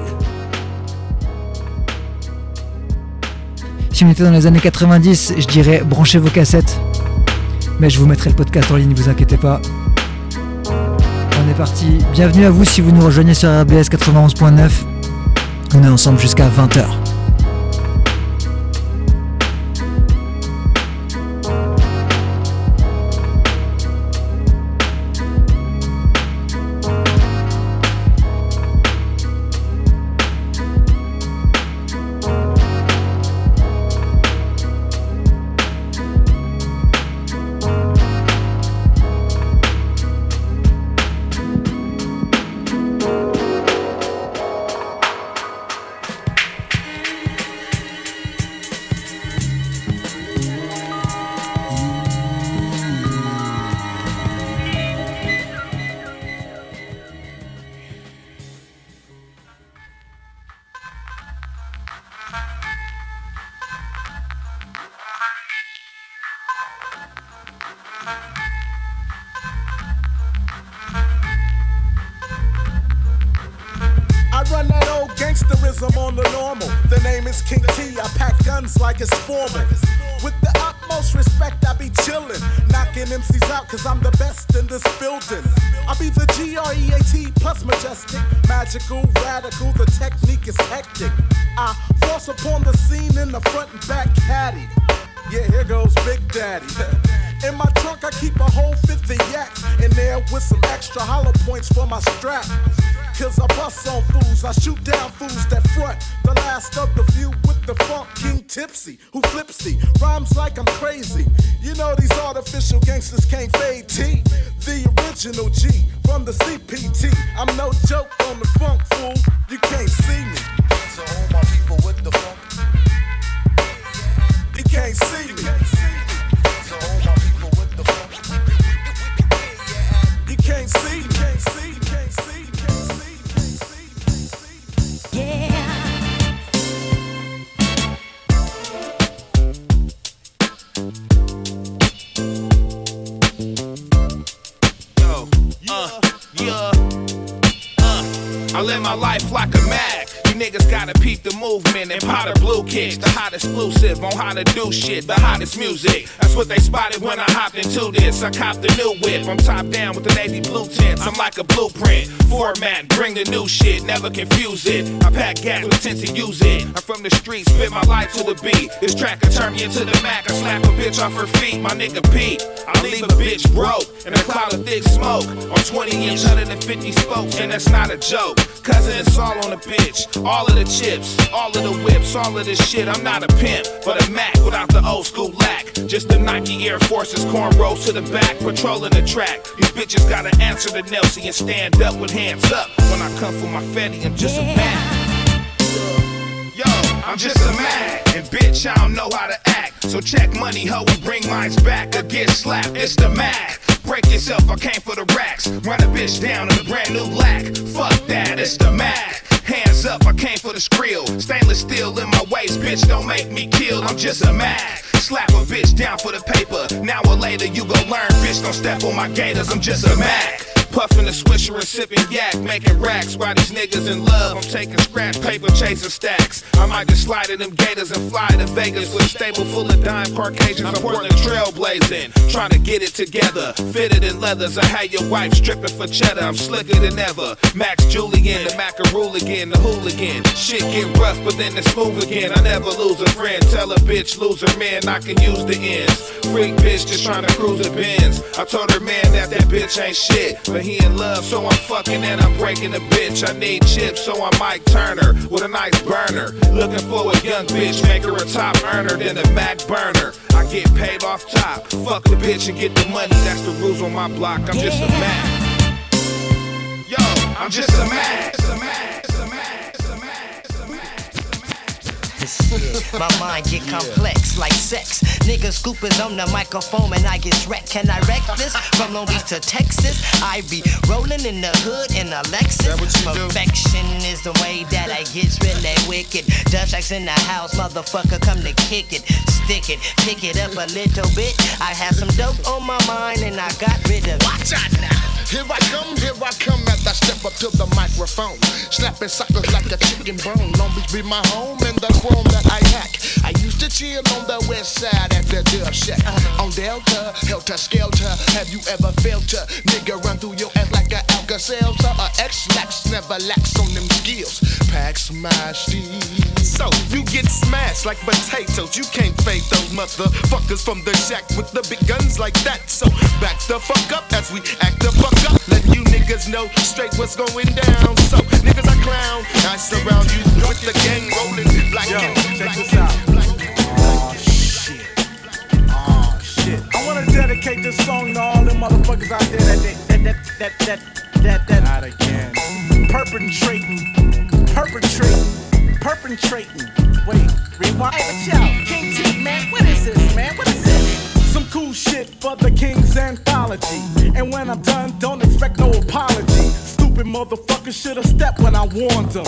S10: Si on était dans les années 90, je dirais branchez vos cassettes. Mais je vous mettrai le podcast en ligne, vous inquiétez pas. Parti. Bienvenue à vous si vous nous rejoignez sur RBS 91.9. On est ensemble jusqu'à 20h.
S20: Guns like it's formal. With the utmost respect, I be chillin'. Knocking MCs out, cause I'm the best in this building. I be the G R E A T plus majestic. Magical, radical, the technique is hectic. I force upon the scene in the front and back caddy. Yeah, here goes Big Daddy. In my trunk, I keep a whole 50 yak in there with some extra hollow points for my strap. Cause I bust on fools, I shoot down fools that front. The last of the few with the funk tipsy, who flipsy, rhymes like I'm crazy. You know these artificial gangsters can't fade T. The original G from the CPT. I'm no joke on the funk fool, you can't see me.
S46: Gotta peep the movement and powder blue kicks. The hot exclusive on how to do shit, the hottest music. That's what they spotted when I hopped into this. I copped the new whip. I'm top down with the navy blue tints. I'm like a blueprint. Format, bring the new shit, never confuse it. I pack gas with intent to use it. I'm from the streets, spit my life to the beat. This track will turn me into the Mac. I slap a bitch off her feet, my nigga Pete. I leave a bitch broke in a cloud of thick smoke on 20 inch 150 spokes, and that's not a joke. Cousin, it's all on the bitch. All of the chips, all of the whips, all of this shit. I'm not a pimp, but a Mac without the old school lack. Just the Nike Air Forces, cornrows to the back, patrolling the track. These bitches gotta answer to Nelsie and stand up with hands up. When I come for my Fetty, I'm just a Mac. Yo, I'm just a Mac, and bitch, I don't know how to act. So check money, hoe, and bring mines back or get slapped. It's the Mac. Break yourself, I came for the racks. Run a bitch down in a brand new lack. Fuck that, it's the Mac. Hands up? I came for the skrill. Stainless steel in my waist, bitch, don't make me kill. I'm just a Mac. Slap a bitch down for the paper. Now or later, you gon' learn, bitch, don't step on my gators. I'm just a Mac. Puffin' a swisher and sipping yak, making racks while these niggas in love. I'm taking scratch paper, chasing stacks. I might just slide in them gators and fly to Vegas with a stable full of dime Caucasians. I'm Portland trailblazing, trying to get it together. Fitted in leathers, I had your wife stripping for cheddar. I'm slicker than ever. Max Julien, the macaroon again, the hooligan. Shit get rough, but then it's smooth again. I never lose a friend. Tell a bitch, lose man, I can use the ends. Freak bitch just trying to cruise the bins. I told her man that that bitch ain't shit, but he in love, so I'm fucking and I'm breaking the bitch. I need chips, so I'm Mike Turner with a nice burner. Looking for a young bitch, make her a top earner than a Mac burner. I get paid off top, fuck the bitch and get the money. That's the rules on my block. I'm just a Mac. Yo, I'm just a
S17: My mind get complex like sex. Niggas scoopers on the microphone and I get wrecked. Can I wreck this? From Long Beach to Texas, I be rolling in the hood in a Lexus. Perfection is the way that I get really wicked. Dutch acts in the house, motherfucker, come to kick it, stick it, pick it up a little bit. I have some dope on my mind and I got rid of it.
S15: Watch out now. Here I come, here I come as I step up to the microphone. Slapping suckers like a chicken bone. Long Beach be my home and the chrome that I hack. I used to chill on the west side at the dub shack. Uh-huh. On Delta, Helter Skelter. Have you ever felt a nigga run through your ass like a Alka Seltzer? A Ex-Lax never lacks on them skills. Pack smash these.
S16: So you get smashed like potatoes. You can't fade those motherfuckers from the shack with the big guns like that. So back the fuck up as we act the fuck up. Let you niggas know straight what's going down. So niggas I clown. I surround you with the gang rolling black
S20: Yo,
S16: and
S20: check this out. Oh shit. Oh shit. I wanna dedicate this song to all them motherfuckers out there that that that that that that that Not again. perpetrating, perpetrating, perpetrating. Wait, rewind. Hey, yo, King T, man, what is this, man? What is this? Some cool shit for the King's anthology. And when I'm done, don't expect no apology. Stupid motherfuckers should have stepped when I warned them.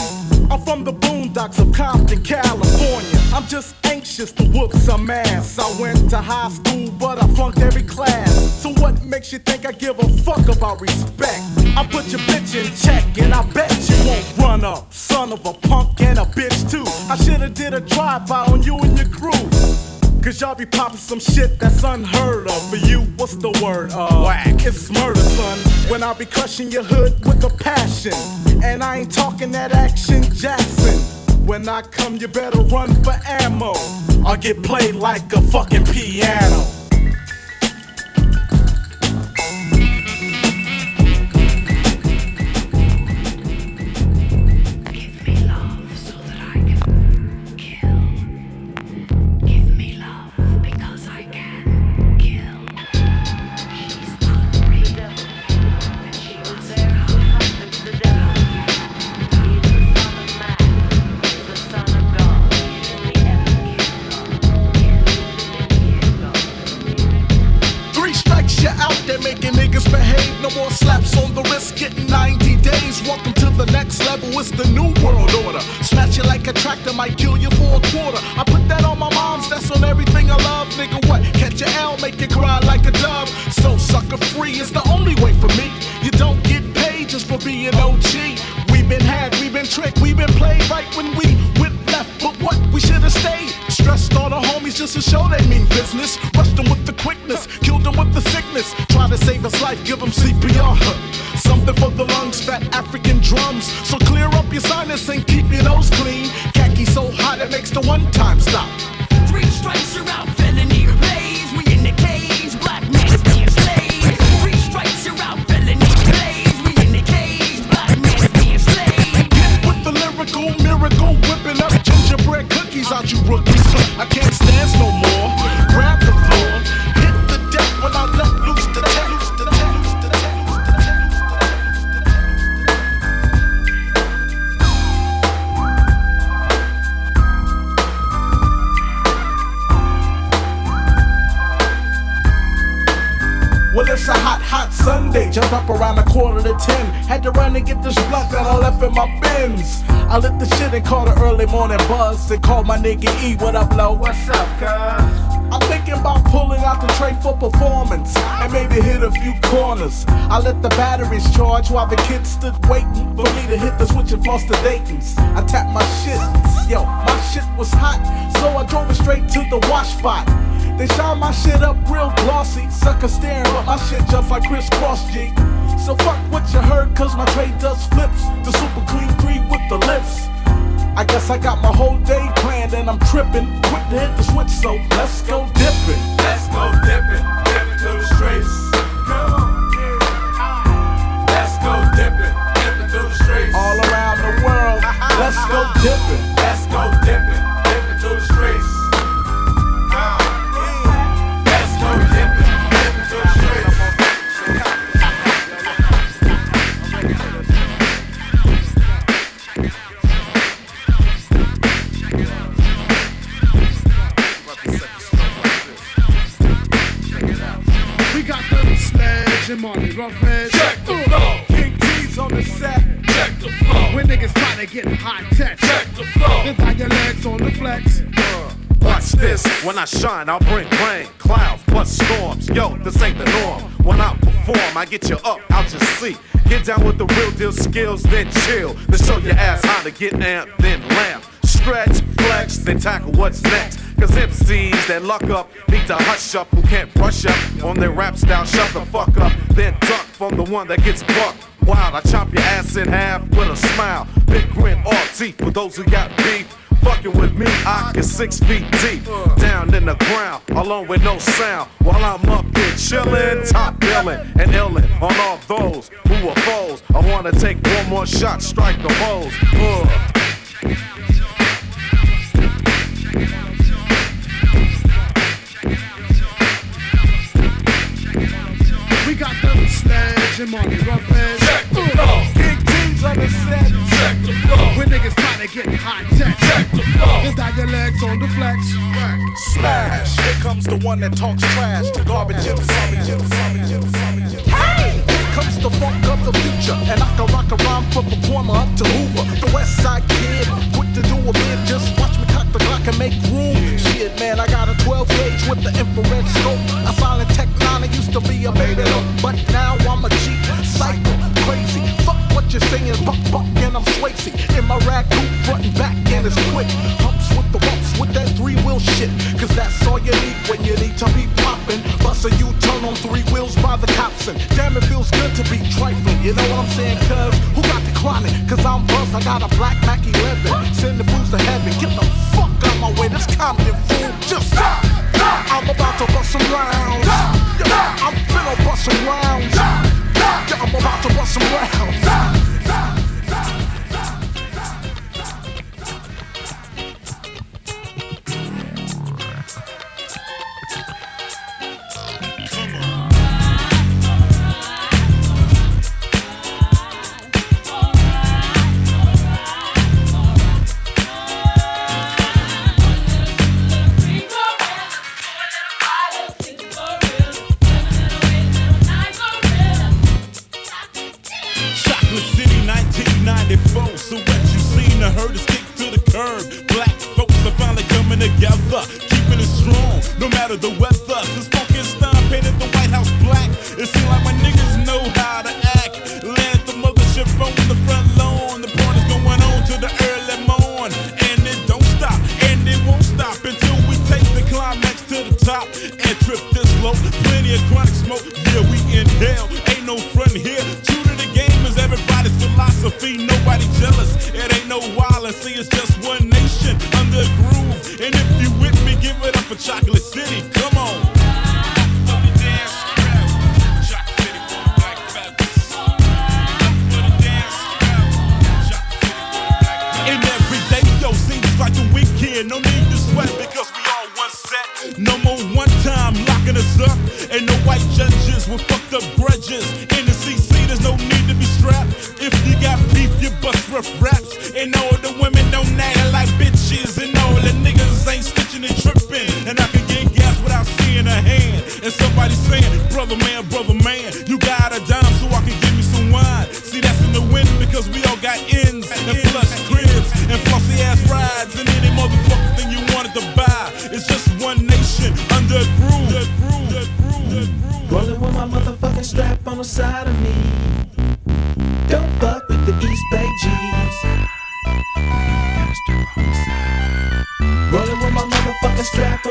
S20: I'm from the boondocks of Compton, California. I'm just anxious to whoop some ass. I went to high school, but I flunked every class. So what makes you think I give a fuck about respect? I put your bitch in check, and I bet you won't run up. Son of a punk and a bitch too. I shoulda did a drive-by on you and your crew. Cause y'all be popping some shit that's unheard of. For you, what's the word? Uh, Whack. It's murder, son. When I be crushing your hood with a passion. And I ain't talking that action Jackson. When I come, you better run for ammo. I'll get played like a fucking piano.
S15: Catch a L, make you cry like a dove. So sucker free is the only way for me. You don't get paid just for being OG. We've been had, we've been tricked, we've been played right when we went left. But what? We should have stayed. Stressed all the homies just to show they mean business. Rushed them with the quickness, to
S20: get this blunt that I left in my bins. I lit the shit and caught an early morning buzz. And called my nigga E, what up, low? What's up, cuz? I'm thinking about pulling out the tray for performance and maybe hit a few corners. I let the batteries charge while the kids stood waiting for me to hit the switch and floss the Dayton's. I tapped my shit, yo, my shit was hot, so I drove it straight to the wash spot. They shine my shit up real glossy, sucker staring, but my shit just like crisscross G. So fuck what you heard, cause my tray does flips. The super clean three with the lifts. I guess I got my whole day planned and I'm tripping. Quick to hit the switch, so let's go dipping.
S34: Let's go dipping, dipping to the streets. Let's go dipping, dipping to the streets.
S20: All around the world, let's go dipping.
S34: Let's go dipping
S37: when
S47: I shine, I'll bring rain, clouds, plus storms. Yo, this ain't the norm. When I perform, I get you up out your seat. Get down with the real deal skills, then chill. Then show your ass how to get amped, then lamp. Stretch, flex, then tackle what's next. Cause MCs that luck up need to hush up who can't brush up on their rap style. Shut the fuck up, then duck from the one that gets bucked. Wild, I chop your ass in half with a smile. Big grin, all teeth for those who got beef. Fucking with me, I get six feet deep. Down in the ground, alone with no sound. While I'm up here chillin', top billin' and illin' on all those who are foes. I wanna take one more shot, strike the foes. Uh.
S20: One that talks trash. The garbage in, in. Hey! Here comes the funk of the future. And I can rock a rhyme from performer up to Hoover. The West Side Kid. Quick to do a bid. Just watch me cock the Glock and make room. Shit, man, I got a 12 gauge with the infrared scope. A silent tech nine. I used to be a baby look. But now I'm a cheap psycho. Crazy. Fuck what you're saying. Buck, buck, and I'm Swayze. In my rag coupe, front and back, and it's quick. Humps with the bumps with that three wheel shit. All you need when you need to be poppin'. Bust a U turn on three wheels by the cops. And damn, it feels good to be trifling. You know what I'm saying? Cuz who got the chronic? Cause I'm buzzed. I got a black Mac 11. Send the fools to heaven. Get the fuck out my way. This Compton fool. Just stop. I'm about to bust some rounds. I'm finna bust some rounds. Yeah, I'm about to bust some rounds.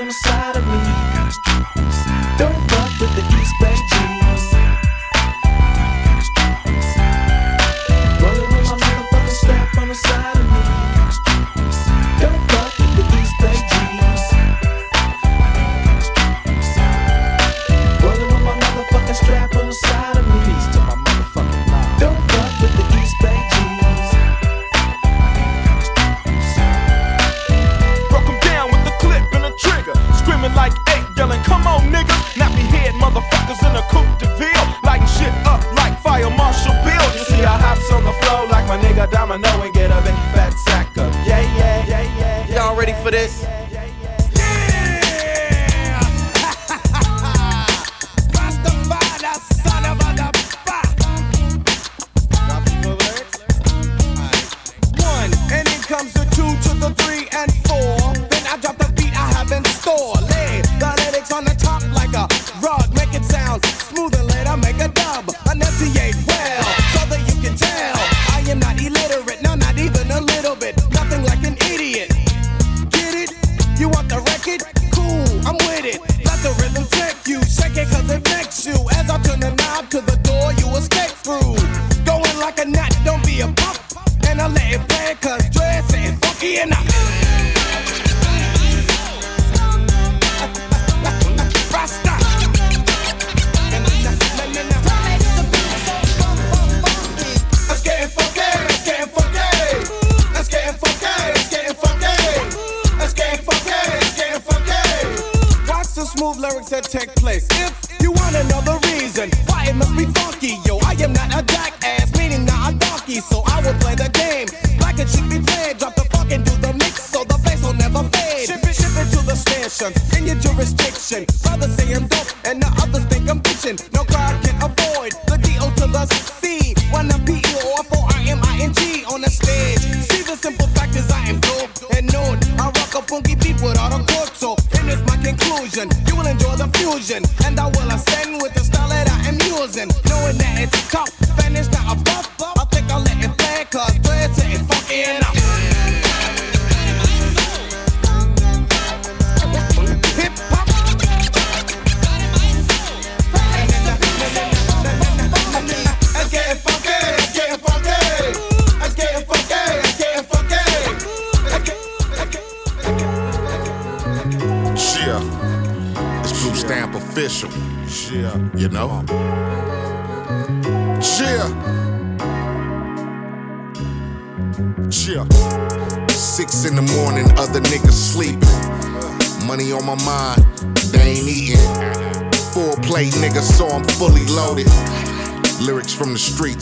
S39: Inside of me.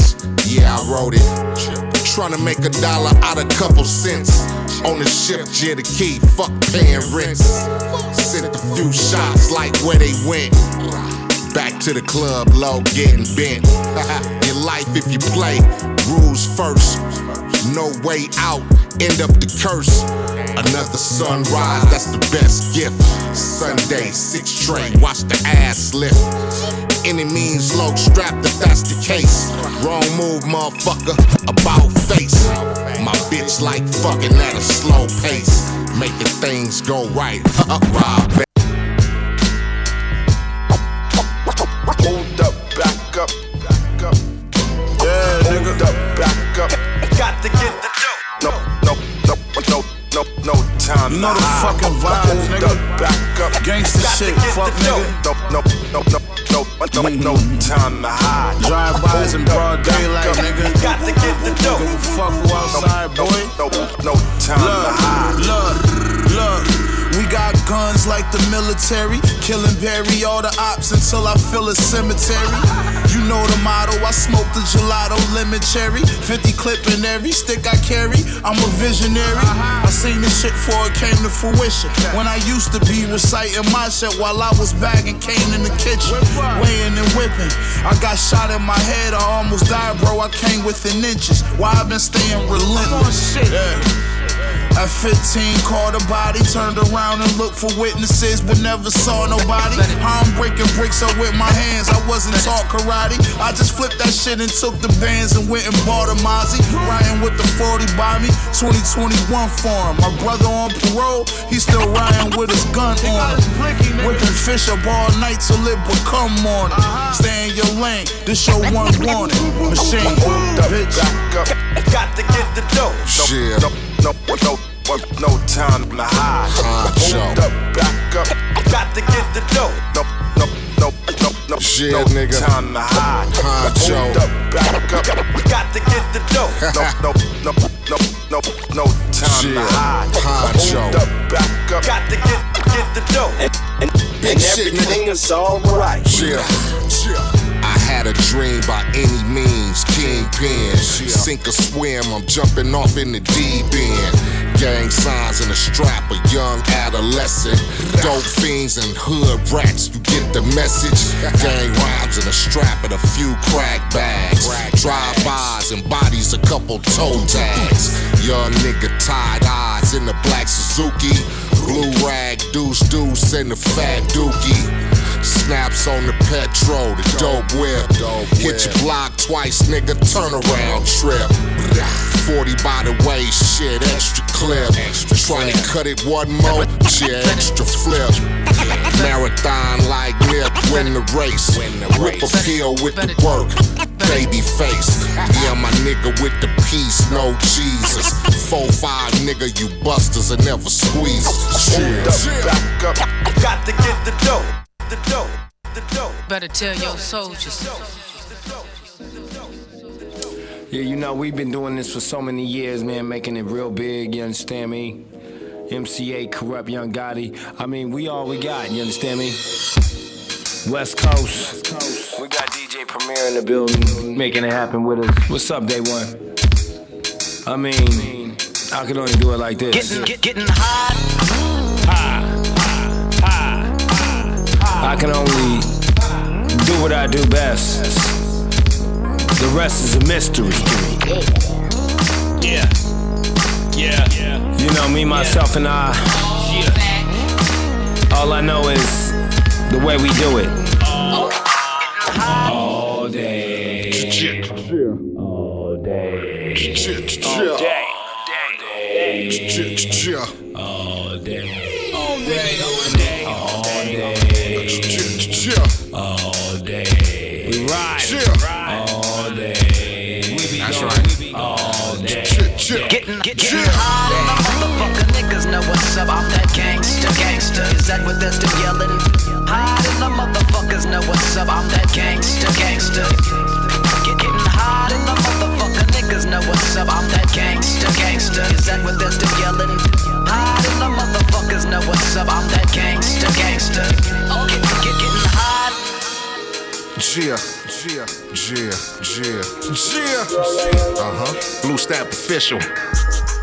S48: sense. Yeah,
S49: I wrote it. Trying to
S16: make a dollar out of couple cents. On the ship, jet the key, fuck paying rents. Sent a few shots like where they went. Back to the club, low getting bent. Your life if you play, rules first no way out, end up the curse. Another sunrise, that's the best gift. Sunday, six train, watch the ass lift. Any means low, strapped if that's the case. Wrong move, motherfucker, about face. My bitch like fucking at a slow pace, making things go right. Rob
S50: You know the fucking vibes, nigga.
S51: Back up.
S50: Gangsta shit, fuck nigga.
S51: No, mm-hmm. no time to hide.
S50: Drive-bys in broad daylight, nigga.
S51: Got to get the dope.
S50: Don't fuck who outside, boy.
S51: No, no time to hide.
S50: Look, look. We got guns like the military. killing bury all the ops until I fill a cemetery. You know the motto, I smoke the gelato, lemon cherry. 50 clip in every stick I carry. I'm a visionary. I seen this shit before it came to fruition. When I used to be reciting my shit while I was bagging cane in the kitchen, weighing and whipping. I got shot in my head, I almost died, bro. I came within inches. Why i been staying relentless. Yeah. At 15, caught a body, turned around and looked for witnesses, but never saw nobody. How I'm breaking bricks up with my hands, I wasn't taught karate. I just flipped that shit and took the bands and went and bought a Mozzie. Riding with the 40 by me, 2021 form. My brother on parole, he still riding with his gun on him. Whipping fish up all night till it become morning. Stay in your lane, this your one warning. Machine, bitch.
S52: Got to get the dough.
S50: Shit.
S52: No, no, no, no, no time to hide. Hold up, back up. Got to get the dough. No, no, no, no, no,
S50: Shit,
S52: no
S50: nigga.
S52: time to hide.
S50: Honcho.
S52: Hold up, back up. Got to get the dough. No, no, no, no, no, no time
S50: Shit.
S52: to hide.
S50: Honcho.
S52: Hold up, back up. Got to get, get the dough. And, and, and everything is alright.
S50: Yeah. I had a dream by any means, kingpin. Sink or swim, I'm jumping off in the deep end. Gang signs in a strap, a young adolescent. Dope fiends and hood rats, you get the message. Gang rhymes in a strap and a few crack bags. Drive-bys and bodies, a couple toe tags. Young nigga tied eyes in the black Suzuki. Blue rag, deuce deuce, and the fat dookie. Snaps on the petrol, the dope whip. Hit your block twice, nigga, turn around trip. 40 by the way, shit, extra clip. Trying to cut it one more, shit, extra flip. Marathon like Nip, win the race. Whip a pill with the work, baby face. Yeah, my nigga with the peace, no Jesus. 4-5 nigga, you busters and never squeeze.
S52: Hold up, back up. Got to get the dough. The dough. The dough.
S53: Better tell your soldiers.
S44: Yeah, you know, we've been doing this for so many years, man, making it real big, you understand me? MCA, Corrupt Young Gotti. I mean, we all we got, you understand me? West Coast. We got DJ Premier in the building, making it happen with us. What's up, Day One? I mean, I could only do it like this.
S36: Getting, get, getting hot.
S44: I can only do what I do best. The rest is a mystery. To me.
S54: Yeah. Yeah.
S44: You know, me, myself, and I. All I know is the way we do it. All day. All day. All day. All day. We ride. All day. We be
S50: That's
S44: going.
S50: right.
S44: All day.
S36: Getting, get, getting hot. Motherfucker niggas know what's up. I'm that gangster, gangster. Is that what they're still yelling? Hot and the motherfuckers know what's up. I'm that gangster, gangster. Get, getting hot and the motherfucker niggas know what's up. I'm that gangster, gangster. Is that what they're still yelling? Hot and the motherfuckers know what's up. I'm that gangster, gangster. Get, get, getting hot.
S50: Yeah, yeah, yeah, yeah, yeah. Uh huh. Blue Stamp official.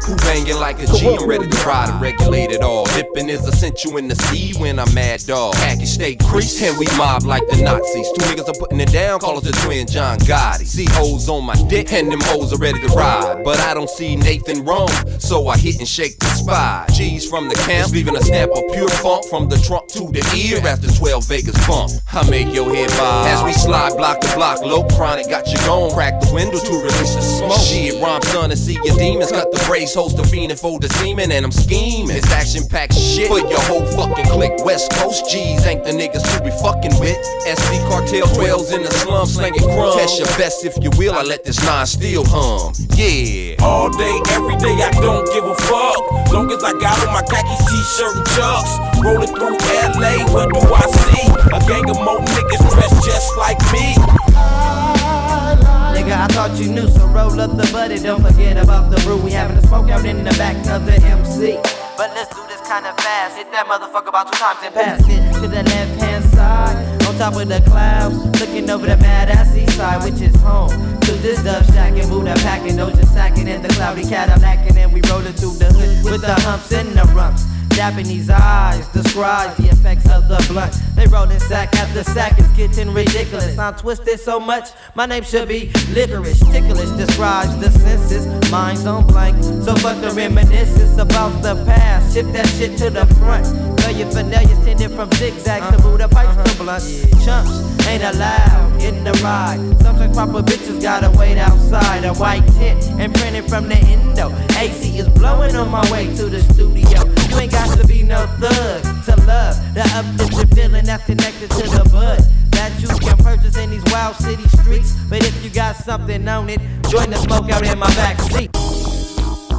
S55: Who banging like a G? I'm ready to try to regulate it all. Dipping is essential in the sea when I'm mad dog. Package stay creased and we mob like the Nazis. Two niggas are putting it down, call us the twin John Gotti. See hoes on my dick and them hoes are ready to ride. But I don't see Nathan wrong, so I hit and shake the spot. G's from the camp, leaving a snap of pure funk from the trunk to the ear after 12 Vegas bump. I make your head bob as we slide block to block. Low chronic got you gone, crack the window to release the smoke. Shit, rhyme son and see your demons, cut the brace, host the fiend and fold the semen, and I'm scheming. It's action packed shit for your whole fucking clique. West Coast G's ain't the niggas to be fucking with. SC cartel trails in the slum slanging crumbs. Catch your best if you will, I let this nine still hum. Yeah.
S56: All day, every day, I don't give a fuck. Long as I got on my khaki t-shirt, and chucks. Rolling through LA, what do I see? A gang of more niggas dressed just like me.
S57: Nigga, I thought you knew, so roll up the buddy. Don't forget about the brew. We having a smoke out in the back of the MC. But let's do this kinda fast. Hit that motherfucker about two times and pass it to the left hand side. On top of the clouds, looking over the badass east side, which is home. To this dub shacking, Buddha packing, Doja sacking, in the cloudy Cadillacing, and we rolling through the hood with the humps and the rumps.
S55: Japanese eyes describe the effects of the blunt. They rolling sack after sack, it's getting ridiculous. I'm twisted so much, my name should be licorice. Ticklish describes the senses, minds on blank. So fuck the reminiscence about the past. Shift that shit to the front. Know your Vanellius tended from zigzags to uh-huh, Buddha pipes to uh-huh. blunt. Chumps ain't allowed in the ride. Sometimes proper bitches gotta wait outside a white tent and printed from the endo. AC is blowing on my way to the studio. You ain't got to be no thug to love the uplifting feeling that's connected to the bud that you can purchase in these wild city streets. But if you got something on it, join the smoke out in my back seat.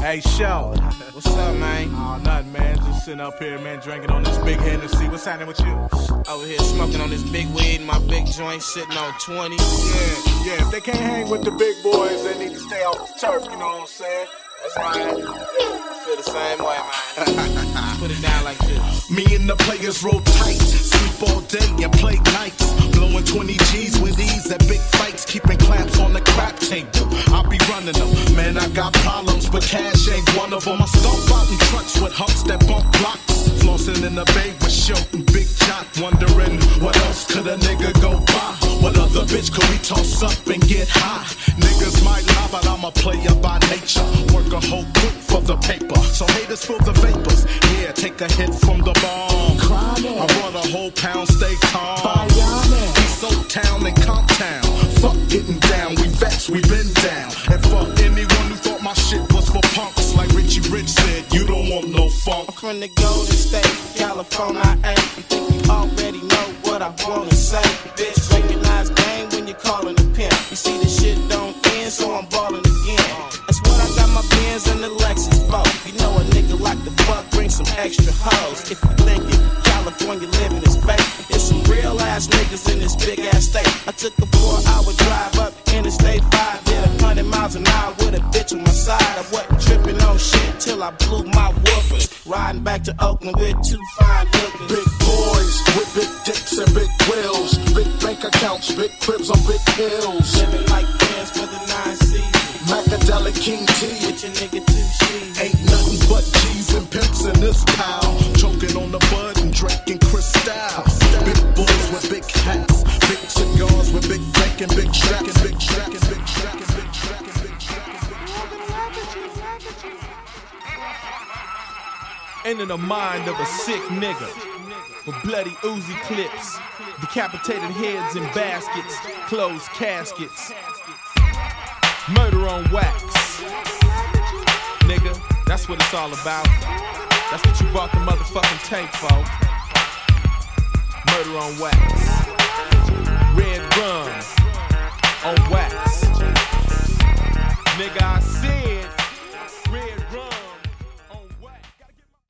S58: Hey, show.
S39: What's up, man?
S58: Oh, nothing, man. Just sitting up here, man, drinking on this big Hennessy. What's happening with you?
S39: Over here smoking on this big weed, my big joint sitting on 20.
S58: Yeah, yeah. If they can't hang with the big boys, they need to stay off the turf, you know what I'm saying?
S39: I feel the same way, man. Put it down like this.
S20: Me and the players roll tight, sleep all day and play nights. Blowing 20 G's with ease at big fights, keeping claps on the crap table. I be running them, man. I got problems, but cash ain't one of them. I stomp out in trucks with humps that bump blocks. Flossing in the bay with shooting big shot, wondering what else could a nigga go buy? What other bitch could we toss up and get high? Niggas might lie, but I'm a player by nature. Work a whole quick for the paper, so haters feel the vapors. Yeah, take a hit from the bomb. I brought a whole pound, stay calm. East Oak Town and Comp Town. Fuck getting down, we vets, we been down. And fuck anyone who thought my shit was for punks. Like Richie Rich said, you don't want no funk.
S39: I'm from the Golden State, California, I ain't. You think you already know what I wanna say? Bitch, recognize game when you're calling a pimp. You see, the shit don't end, so I'm balling again. My Benz and the Lexus for. You know a nigga like the fuck, bring some extra hoes. If you thinking California living is fake, there's some real ass niggas in this big ass state. I took a four hour drive up the Interstate 5, did a hundred miles an hour with a bitch on my side. I wasn't tripping on shit till I blew my woofers. Riding back to Oakland with two fine hookers.
S20: Big boys with big dicks and big wheels. Big bank accounts, big cribs on big hills.
S39: Living like friends for the nine seasons.
S20: Macadelic King T.
S39: With your nigga two.
S20: Ain't nothing but G's and pimps in this pile. Choking on the bud and drinking Cristal. Big boys with big hats. Big cigars with big bacon, big strapping, big strapping, big strapping, big strapping, big
S46: And in the mind of a sick nigga with bloody Uzi clips, decapitated heads in baskets, closed caskets, murder on wax. Nigga, that's what it's all about. That's what you bought the motherfucking tank for. Murder on wax. Red rum on wax. Nigga, I said.